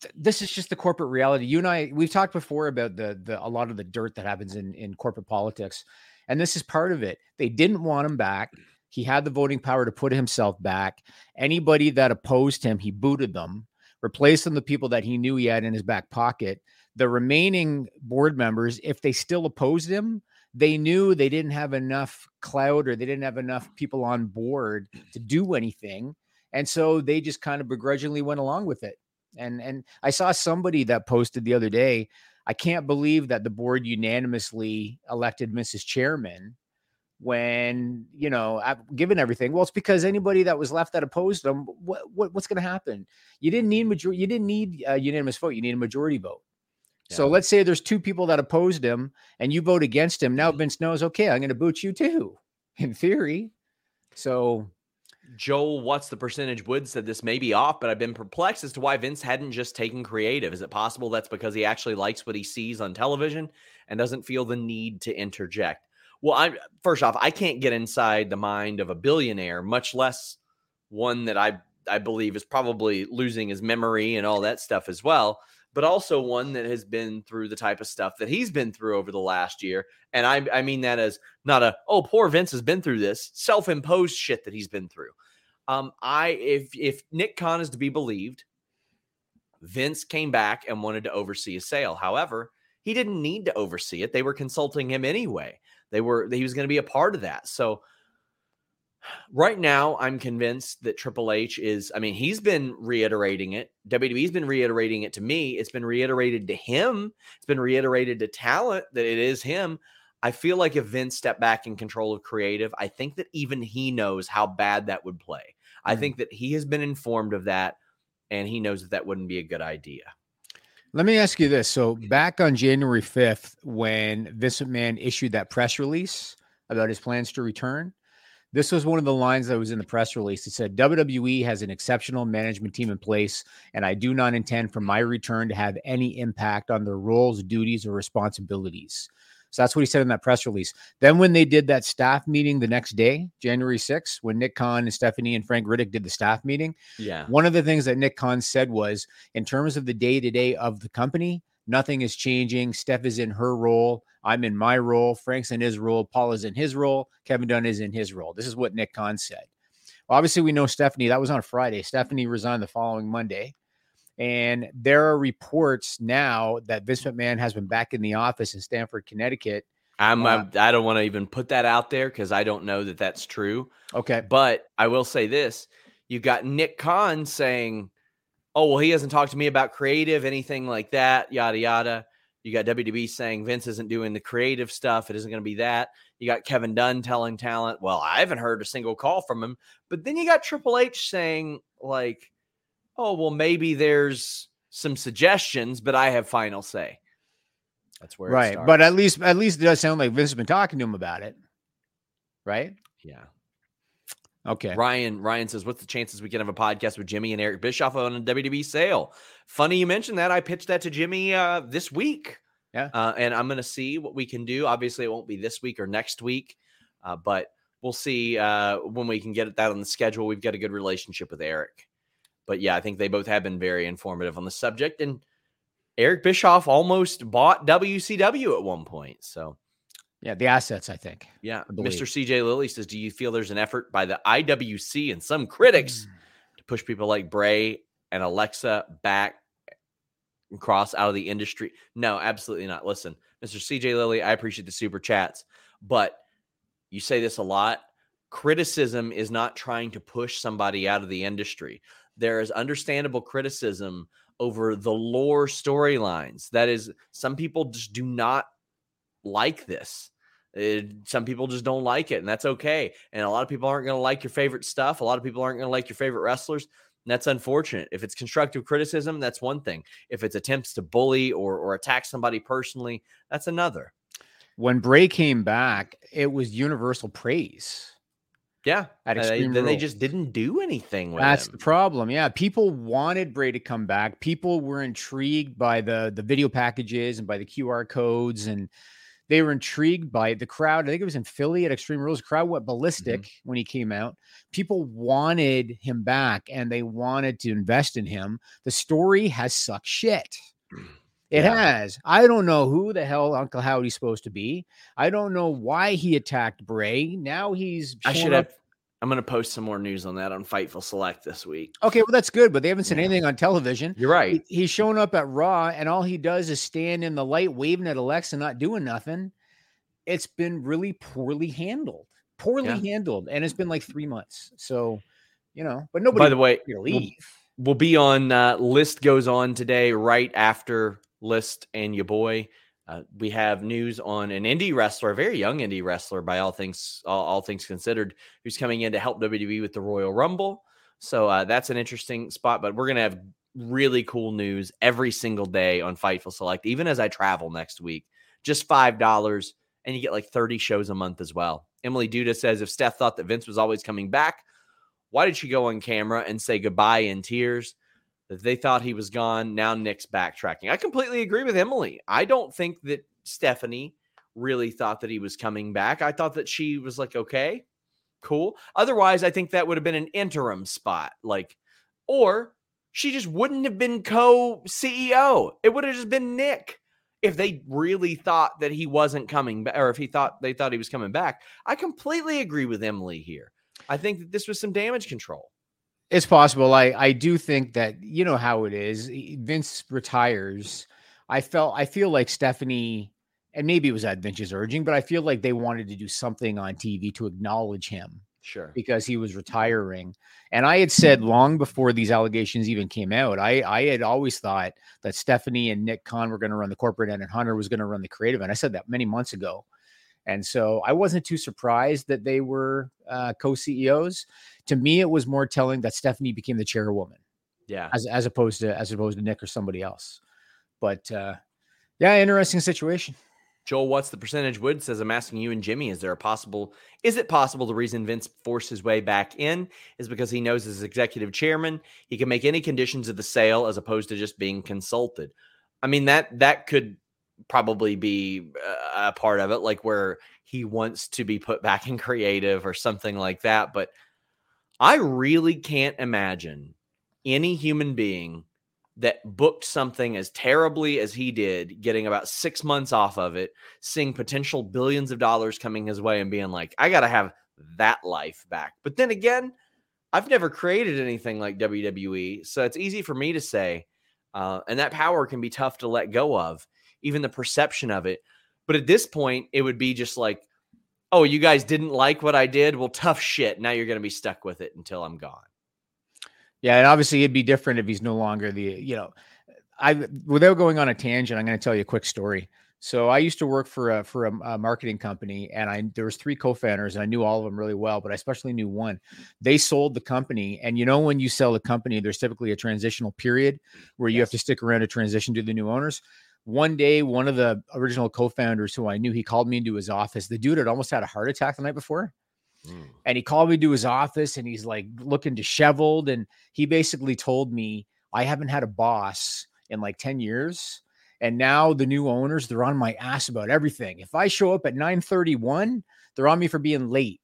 D: th- this is just the corporate reality. You and I, we've talked before about the the a lot of the dirt that happens in in corporate politics, and this is part of it. They didn't want him back. He had the voting power to put himself back. Anybody that opposed him, he booted them, replaced them with people that he knew he had in his back pocket. The remaining board members, if they still opposed him, they knew they didn't have enough cloud or they didn't have enough people on board to do anything. And so they just kind of begrudgingly went along with it. And and I saw somebody that posted the other day, I can't believe that the board unanimously elected Mrs. Chairman when you know I've given everything well it's because anybody that was left that opposed them what, what what's going to happen you didn't need majority you didn't need a unanimous vote you need a majority vote yeah. so let's say there's two people that opposed him and you vote against him now mm-hmm. vince knows okay i'm going to boot you too in theory so
C: Joel, what's the percentage? Wood said this may be off, but I've been perplexed as to why Vince hadn't just taken creative. Is it possible that's because he actually likes what he sees on television and doesn't feel the need to interject? Well, I first off, I can't get inside the mind of a billionaire, much less one that I I believe is probably losing his memory and all that stuff as well, but also one that has been through the type of stuff that he's been through over the last year. And I I mean that as not a oh poor Vince has been through this self-imposed shit that he's been through. Um, I if if Nick Khan is to be believed, Vince came back and wanted to oversee a sale. However, he didn't need to oversee it. They were consulting him anyway. They were he was going to be a part of that. So right now, I'm convinced that Triple H is. I mean, he's been reiterating it. WWE's been reiterating it to me. It's been reiterated to him. It's been reiterated to talent that it is him. I feel like if Vince stepped back in control of creative, I think that even he knows how bad that would play. Mm. I think that he has been informed of that, and he knows that that wouldn't be a good idea.
D: Let me ask you this. So back on January 5th, when Vince McMahon issued that press release about his plans to return, this was one of the lines that was in the press release. It said, WWE has an exceptional management team in place, and I do not intend for my return to have any impact on their roles, duties, or responsibilities. So that's what he said in that press release. Then when they did that staff meeting the next day, January 6th, when Nick Khan and Stephanie and Frank Riddick did the staff meeting,
C: yeah,
D: one of the things that Nick Khan said was, in terms of the day to day of the company, nothing is changing. Steph is in her role. I'm in my role. Frank's in his role. Paul is in his role. Kevin Dunn is in his role. This is what Nick Khan said. obviously, we know Stephanie. That was on Friday. Stephanie resigned the following Monday. And there are reports now that Vince McMahon has been back in the office in Stamford, Connecticut.
C: I'm, uh, I'm I don't want to even put that out there because I don't know that that's true.
D: Okay,
C: but I will say this: you got Nick Khan saying, "Oh well, he hasn't talked to me about creative, anything like that, yada yada." You got WWE saying Vince isn't doing the creative stuff; it isn't going to be that. You got Kevin Dunn telling talent, "Well, I haven't heard a single call from him." But then you got Triple H saying, like oh, well, maybe there's some suggestions, but I have final say. That's where
D: right. But at least at least it does sound like Vince has been talking to him about it. Right?
C: Yeah.
D: Okay.
C: Ryan Ryan says, "What's the chances we can have a podcast with Jimmy and Eric Bischoff on a WWE sale?" Funny you mentioned that. I pitched that to Jimmy uh, this week.
D: Yeah.
C: Uh, and I'm going to see what we can do. Obviously, it won't be this week or next week, uh, but we'll see uh, when we can get that on the schedule. We've got a good relationship with Eric but yeah, I think they both have been very informative on the subject. And Eric Bischoff almost bought WCW at one point. So,
D: yeah, the assets, I think.
C: Yeah. I Mr. CJ Lilly says, Do you feel there's an effort by the IWC and some critics mm. to push people like Bray and Alexa back and cross out of the industry? No, absolutely not. Listen, Mr. CJ Lilly, I appreciate the super chats, but you say this a lot. Criticism is not trying to push somebody out of the industry there is understandable criticism over the lore storylines. That is, some people just do not like this. It, uh, some people just don't like it, and that's okay. And a lot of people aren't going to like your favorite stuff. A lot of people aren't going to like your favorite wrestlers. And that's unfortunate. If it's constructive criticism, that's one thing. If it's attempts to bully or or attack somebody personally, that's another.
D: When Bray came back, it was universal praise.
C: Yeah, at Extreme uh, then they just didn't do anything.
D: That's
C: him.
D: the problem. Yeah, people wanted Bray to come back. People were intrigued by the the video packages and by the QR codes, and they were intrigued by the crowd. I think it was in Philly at Extreme Rules. The crowd went ballistic mm-hmm. when he came out. People wanted him back, and they wanted to invest in him. The story has sucked shit. It yeah. has. I don't know who the hell Uncle Howdy's supposed to be. I don't know why he attacked Bray. Now he's.
C: I should have. I'm going to post some more news on that on Fightful Select this week.
D: Okay, well that's good, but they haven't said yeah. anything on television.
C: You're right.
D: He, he's showing up at Raw, and all he does is stand in the light, waving at Alexa, not doing nothing. it's been really poorly handled, poorly
C: Yeah.
D: handled, and it's been like three months. So, you know, but nobody.
C: By the way,
D: to
C: we'll,
D: leave.
C: we'll be on uh, list goes on today, right after list and your boy. Uh, we have news on an indie wrestler, a very young indie wrestler, by all things all, all things considered, who's coming in to help WWE with the Royal Rumble. So uh, that's an interesting spot. But we're gonna have really cool news every single day on Fightful Select, even as I travel next week. Just five dollars, and you get like thirty shows a month as well. Emily Duda says if Steph thought that Vince was always coming back, why did she go on camera and say goodbye in tears? That they thought he was gone. Now Nick's backtracking. I completely agree with Emily. I don't think that Stephanie really thought that he was coming back. I thought that she was like, okay, cool. Otherwise, I think that would have been an interim spot. Like, or she just wouldn't have been co CEO. It would have just been Nick if they really thought that he wasn't coming back, or if he thought they thought he was coming back. I completely agree with Emily here. I think that this was some damage control.
D: It's possible. I I do think that you know how it is. Vince retires. I felt I feel like Stephanie, and maybe it was at Vince's urging, but I feel like they wanted to do something on TV to acknowledge him
C: Sure.
D: because he was retiring. And I had said long before these allegations even came out, I I had always thought that Stephanie and Nick Khan were going to run the corporate end and Hunter was going to run the creative end. I said that many months ago. And so I wasn't too surprised that they were uh, co-CEOs. To me, it was more telling that Stephanie became the chairwoman
C: Yeah.
D: as as opposed to as opposed to Nick or somebody else. But uh, yeah, interesting situation.
C: Joel, what's the percentage? Wood says, I'm asking you and Jimmy, is there a possible, is it possible the reason Vince forced his way back in is because he knows as executive chairman, he can make any conditions of the sale as opposed to just being consulted? I mean, that, that could probably be a part of it, like where he wants to be put back in creative or something like that. But I really can't imagine any human being that booked something as terribly as he did, getting about six months off of it, seeing potential billions of dollars coming his way, and being like, I got to have that life back. But then again, I've never created anything like WWE. So it's easy for me to say, uh, and that power can be tough to let go of, even the perception of it. But at this point, it would be just like, oh, you guys didn't like what I did? Well, tough shit. Now you're going to be stuck with it until I'm gone.
D: Yeah, and obviously it'd be different if he's no longer the, you know, I without going on a tangent, I'm going to tell you a quick story. So I used to work for a for a, a marketing company, and I there was three co-founders, and I knew all of them really well, but I especially knew one. They sold the company, and you know when you sell a company, there's typically a transitional period where you have to stick around to transition to the new owners. One day, one of the original co-founders who I knew, he called me into his office. The dude had almost had a heart attack the night before. Mm. And he called me to his office and he's like looking disheveled. And he basically told me i haven't had a boss in like 10 years. And now the new owners they're on my ass about everything. If i show up at 931 they're on me for being late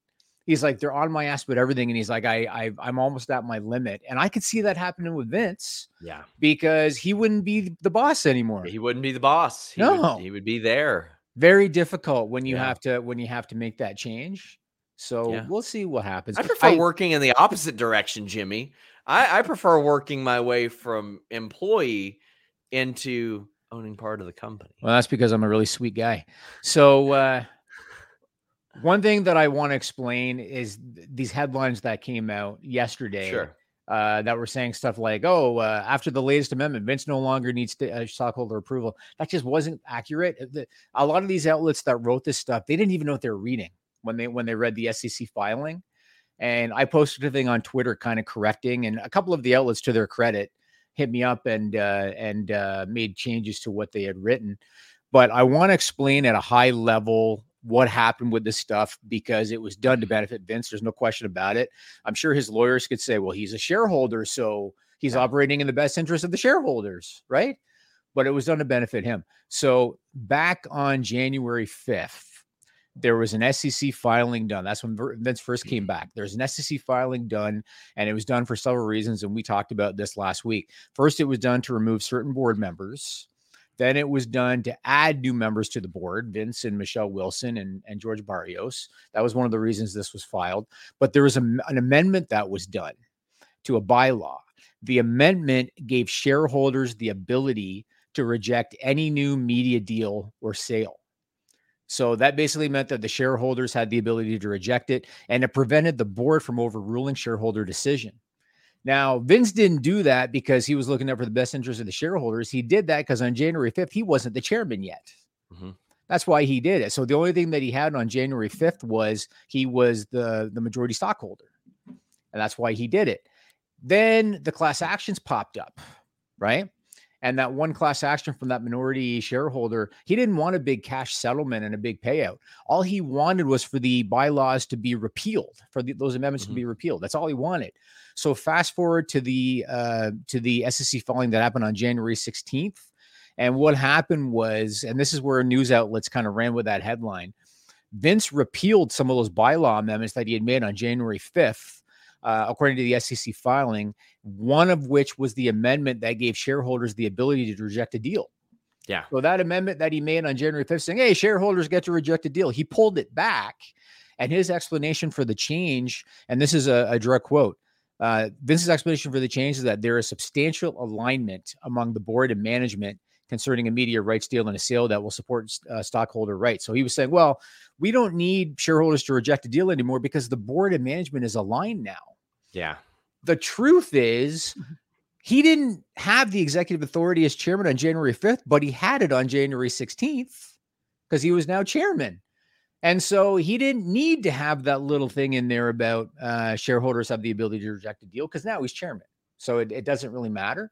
D: he's like they're on my ass about everything and he's like i, I i'm almost at my limit and i could see that happening with vince
C: Yeah.
D: because he wouldn't be the boss anymore
C: He wouldn't be the boss. He
D: No.
C: Would, he would be there.
D: very difficult when you
C: Yeah.
D: have to when you have to make that change so
C: Yeah.
D: we'll see what happens
C: I prefer working in the opposite direction, Jimmy. I, I prefer working my way from employee into owning part of the company.
D: Well, that's because I'm a really sweet guy. So, uh, one thing that I want to explain is th- these headlines that came out yesterday
C: Sure.
D: uh, that were saying stuff like, "Oh, uh, after the latest amendment, Vince no longer needs to, uh, stockholder approval." That just wasn't accurate. Uh, the- A lot of these outlets that wrote this stuff, they didn't even know what they were reading when they when they read the SEC filing. And I posted a thing on Twitter, kind of correcting, and a couple of the outlets, to their credit, hit me up and uh, and uh, made changes to what they had written. But I want to explain at a high level what happened with this stuff because it was done to mm-hmm. benefit Vince. There's no question about it. I'm sure his lawyers could say, well, he's a shareholder, so he's operating in the best interest of the shareholders, right? But it was done to benefit him. So back on January 5th, there was an SEC filing done. That's when Vince first came mm-hmm. back. There's an SEC filing done, and it was done for several reasons. And we talked about this last week. First, it was done to remove certain board members. Then it was done to add new members to the board, Vince and Michelle Wilson and, and George Barrios. That was one of the reasons this was filed. But there was a, an amendment that was done to a bylaw. The amendment gave shareholders the ability to reject any new media deal or sale. So that basically meant that the shareholders had the ability to reject it and it prevented the board from overruling shareholder decision. Now, Vince didn't do that because he was looking out for the best interest of the shareholders. He did that because on January 5th, he wasn't the chairman yet. Mm-hmm. That's why he did it. So the only thing that he had on January 5th was he was the, the majority stockholder. And that's why he did it. Then the class actions popped up, right? And that one class action from that minority shareholder, he didn't want a big cash settlement and a big payout. All he wanted was for the bylaws to be repealed, for the, those amendments mm-hmm. to be repealed. That's all he wanted. So fast forward to the uh, to the SEC filing that happened on January 16th. And what happened was, and this is where news outlets kind of ran with that headline. Vince repealed some of those bylaw amendments that he had made on January 5th uh, according to the SEC filing, one of which was the amendment that gave shareholders the ability to reject a deal.
C: Yeah.
D: So that amendment that he made on January 5th saying, hey, shareholders get to reject a deal, he pulled it back. And his explanation for the change, and this is a, a direct quote uh, Vince's explanation for the change is that there is substantial alignment among the board and management concerning a media rights deal and a sale that will support uh, stockholder rights. So he was saying, well, we don't need shareholders to reject a deal anymore because the board and management is aligned now.
C: Yeah.
D: The truth is, mm-hmm. he didn't have the executive authority as chairman on January 5th, but he had it on January 16th because he was now chairman. And so he didn't need to have that little thing in there about uh, shareholders have the ability to reject a deal because now he's chairman. So it, it doesn't really matter.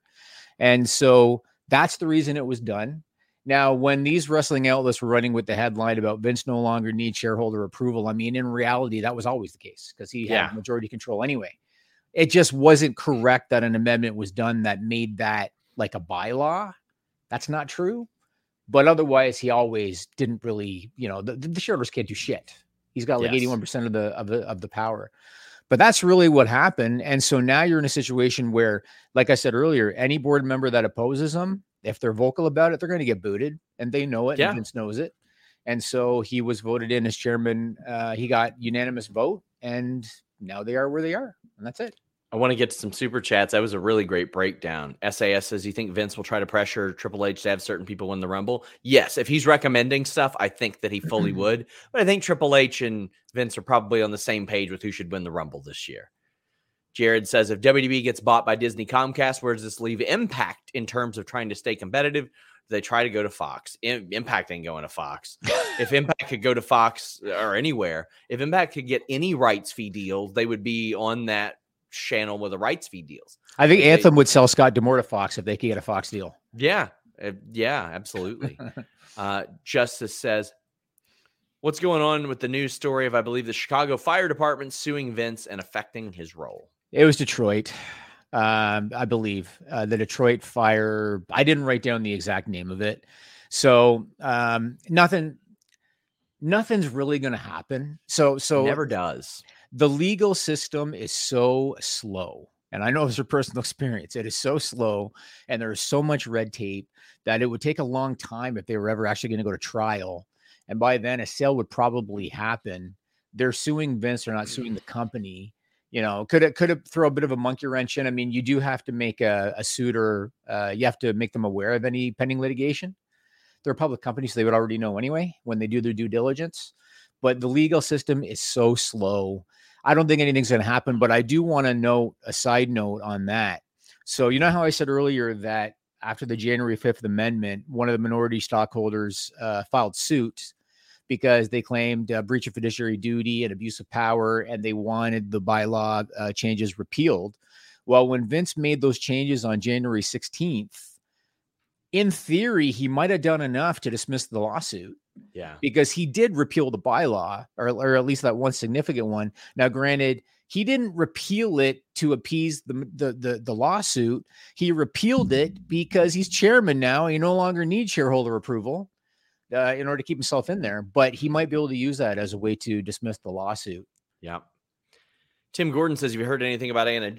D: And so that's the reason it was done. Now, when these wrestling outlets were running with the headline about Vince no longer needs shareholder approval, I mean, in reality, that was always the case because he yeah. had majority control anyway it just wasn't correct that an amendment was done that made that like a bylaw. That's not true. But otherwise, he always didn't really, you know, the, the shareholders can't do shit. He's got like eighty-one percent of the of the of the power. But that's really what happened. And so now you're in a situation where, like I said earlier, any board member that opposes them, if they're vocal about it, they're going to get booted, and they know it. Yeah. And Vince knows it. And so he was voted in as chairman. Uh, he got unanimous vote, and now they are where they are, and that's it.
C: I want to get to some super chats. That was a really great breakdown. SAS says, "You think Vince will try to pressure Triple H to have certain people win the Rumble?" Yes, if he's recommending stuff, I think that he fully mm-hmm. would. But I think Triple H and Vince are probably on the same page with who should win the Rumble this year. Jared says, "If WWE gets bought by Disney Comcast, where does this leave Impact in terms of trying to stay competitive?" Do they try to go to Fox? Impact ain't going to Fox. if Impact could go to Fox uh, or anywhere, if Impact could get any rights fee deals, they would be on that channel with the rights fee deals.
D: I think Anthem would sell Scott D'Amore to Fox if they could get a Fox deal.
C: Yeah, uh, yeah, absolutely. uh, Justice says, "What's going on with the news story of I believe the Chicago Fire Department suing Vince and affecting his role?"
D: It was Detroit, um, I believe. Uh, the Detroit Fire. I didn't write down the exact name of it, so um, nothing. Nothing's really going to happen. So, so
C: never does
D: the legal system is so slow. And I know it's a personal experience. It is so slow and there's so much red tape that it would take a long time if they were ever actually going to go to trial. And by then, a sale would probably happen. They're suing Vince, they're not suing the company. You know, could it could it throw a bit of a monkey wrench in? I mean, you do have to make a, a suitor, uh, you have to make them aware of any pending litigation. They're a public company, so they would already know anyway when they do their due diligence. But the legal system is so slow I don't think anything's going to happen, but I do want to note a side note on that. So, you know how I said earlier that after the January 5th amendment, one of the minority stockholders uh, filed suit because they claimed uh, breach of fiduciary duty and abuse of power, and they wanted the bylaw uh, changes repealed. Well, when Vince made those changes on January 16th, in theory, he might have done enough to dismiss the lawsuit.
C: Yeah.
D: Because he did repeal the bylaw, or, or at least that one significant one. Now, granted, he didn't repeal it to appease the, the the the, lawsuit. He repealed it because he's chairman now. He no longer needs shareholder approval uh, in order to keep himself in there. But he might be able to use that as a way to dismiss the lawsuit.
C: Yeah. Tim Gordon says, "Have you heard anything about Anna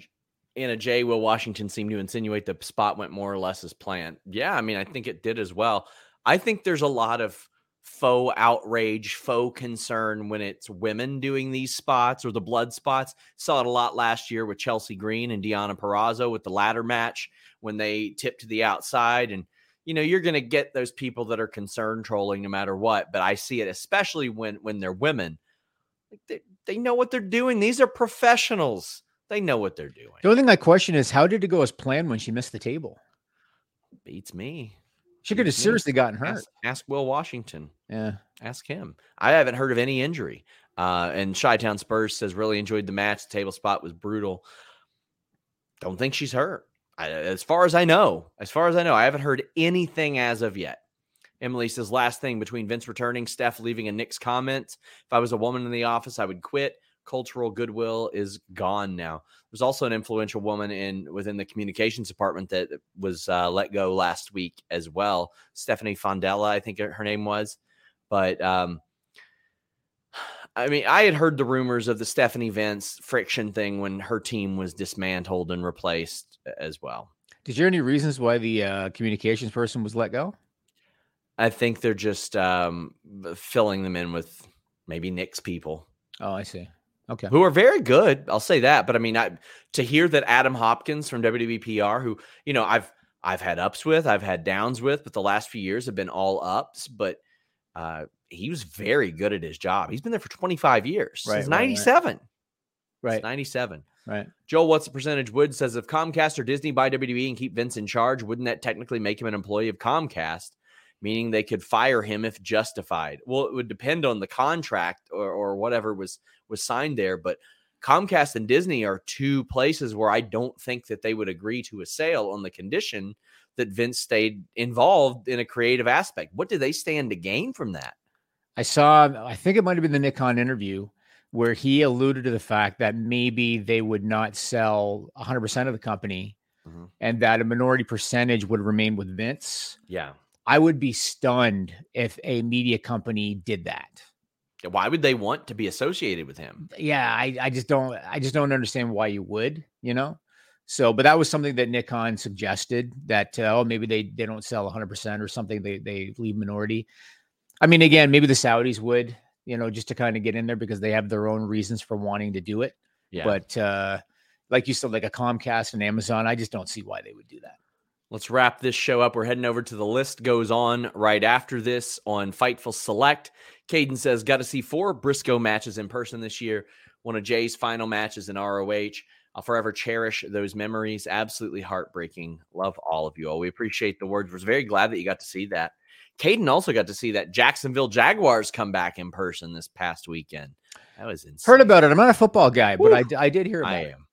C: Anna Jay? Will Washington seem to insinuate the spot went more or less as planned. Yeah, I mean, I think it did as well. I think there's a lot of faux outrage, faux concern when it's women doing these spots or the blood spots. Saw it a lot last year with Chelsea Green and Deonna Purrazzo with the ladder match when they tipped to the outside and you know, you're going to get those people that are concerned trolling no matter what. But I see it, especially when when they're women. Like they, they know what they're doing. These are professionals. They know what they're doing.
D: The only thing I question is how did it go as planned when she missed the table?
C: Beats me.
D: She could have seriously gotten hurt.
C: Ask, ask Will Washington.
D: Yeah.
C: Ask him. I haven't heard of any injury. Uh, and Chi Town Spurs says really enjoyed the match. The table spot was brutal. Don't think she's hurt. I, as far as I know, as far as I know, I haven't heard anything as of yet. Emily says last thing between Vince returning, Steph leaving, and Nick's comments. If I was a woman in the office, I would quit. Cultural goodwill is gone now. There's also an influential woman in within the communications department that was uh, let go last week as well. Stephanie Fondella, I think her name was. But um, I mean, I had heard the rumors of the Stephanie Vince friction thing when her team was dismantled and replaced as well.
D: Did you hear any reasons why the uh, communications person was let go?
C: I think they're just um, filling them in with maybe Nick's people.
D: Oh, I see. Okay.
C: Who are very good. I'll say that. But I mean, I, to hear that Adam Hopkins from WWPR, who, you know, I've, I've had ups with, I've had downs with, but the last few years have been all ups. But uh, he was very good at his job. He's been there for 25 years.
D: Right,
C: Since
D: right, right.
C: 97.
D: Right.
C: Since 97.
D: Right.
C: Joel, what's the percentage? Wood says if Comcast or Disney buy WWE and keep Vince in charge, wouldn't that technically make him an employee of Comcast? Meaning they could fire him if justified. Well, it would depend on the contract or, or whatever was was signed there. But Comcast and Disney are two places where I don't think that they would agree to a sale on the condition that Vince stayed involved in a creative aspect. What do they stand to gain from that?
D: I saw, I think it might have been the Nick Khan interview where he alluded to the fact that maybe they would not sell 100% of the company
C: Mhm.
D: and that a minority percentage would remain with Vince.
C: Yeah.
D: I would be stunned if a media company did that.
C: Why would they want to be associated with him?
D: Yeah, I, I just don't I just don't understand why you would, you know. So, but that was something that Nick Khan suggested that uh, oh maybe they they don't sell 100% or something they they leave minority. I mean again, maybe the Saudis would, you know, just to kind of get in there because they have their own reasons for wanting to do it.
C: Yeah.
D: But uh like you said like a Comcast and Amazon, I just don't see why they would do that.
C: Let's wrap this show up. We're heading over to the list goes on right after this on Fightful Select. Caden says, got to see four Briscoe matches in person this year. One of Jay's final matches in ROH. I'll forever cherish those memories. Absolutely heartbreaking. Love all of you all. We appreciate the words. Was very glad that you got to see that. Caden also got to see that Jacksonville Jaguars come back in person this past weekend. That was insane.
D: Heard about it. I'm not a football guy, but I, I did hear about
C: I
D: it.
C: am.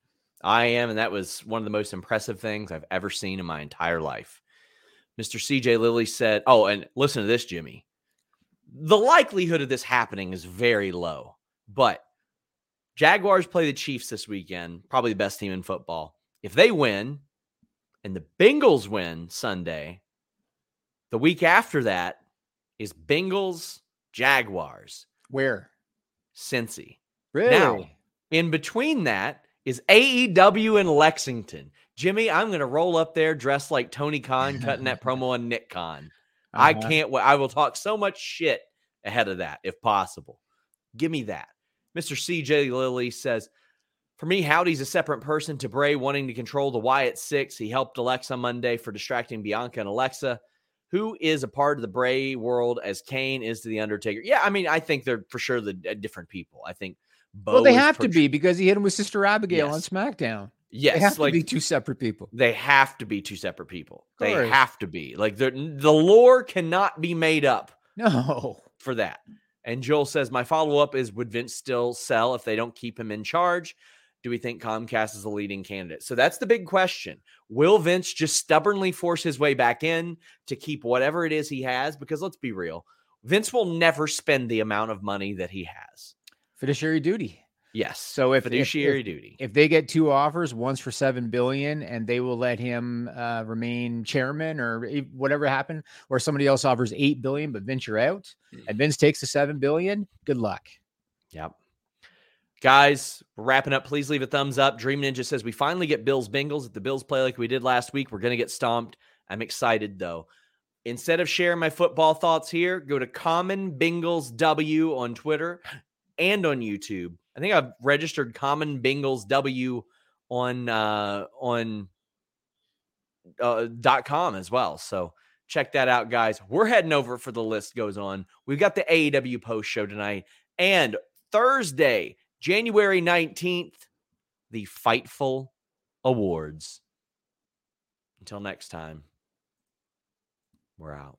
C: I am, and that was one of the most impressive things I've ever seen in my entire life. Mr. CJ Lilly said, Oh, and listen to this, Jimmy. The likelihood of this happening is very low, but Jaguars play the Chiefs this weekend, probably the best team in football. If they win and the Bengals win Sunday, the week after that is Bengals Jaguars,
D: Where?
C: Cincy.
D: Really?
C: Now, in between that is AEW in Lexington. Jimmy, I'm going to roll up there dressed like Tony Khan cutting that promo on Nick Khan. I
D: Uh-huh.
C: can't wait. I will talk so much shit ahead of that if possible. Give me that. Mr. CJ Lilly says, for me, Howdy's a separate person to Bray wanting to control the Wyatt Six. He helped Alexa Monday for distracting Bianca and Alexa, who is a part of the Bray world as Kane is to the Undertaker. Yeah, I mean, I think they're for sure the uh, different people. I think. Bo
D: Well, they have to be because he hit him with Sister Abigail on SmackDown.
C: Yes,
D: they have
C: like
D: to be two separate people.
C: they have to be two separate people. They have to be like the the lore cannot be made up
D: No.
C: for that. And Joel says, My follow up is Would Vince still sell if they don't keep him in charge? Do we think Comcast is the leading candidate? So that's the big question. Will Vince just stubbornly force his way back in to keep whatever it is he has? Because let's be real, Vince will never spend the amount of money that he has.
D: Fiduciary duty.
C: Yes.
D: So if if-
C: fiduciary
D: if-
C: duty.
D: If they get two offers, one's for seven billion, and they will let him uh, remain chairman or whatever happened, or somebody else offers eight billion, but venture out,
C: Mm.
D: and Vince takes the seven billion. Good luck.
C: Yep. Guys, wrapping up. Please leave a thumbs up. Dream Ninja says we finally get Bills Bengals. If the Bills play like we did last week, we're going to get stomped. I'm excited though. Instead of sharing my football thoughts here, go to Common Bengals W on Twitter and on YouTube. I think I've registered Common Bengals W on uh on uh, com as well. So Check that out, guys. We're heading over for the list goes on. We've got the AEW post show tonight and Thursday, January 19th, the Fightful Awards. Until next time, we're out.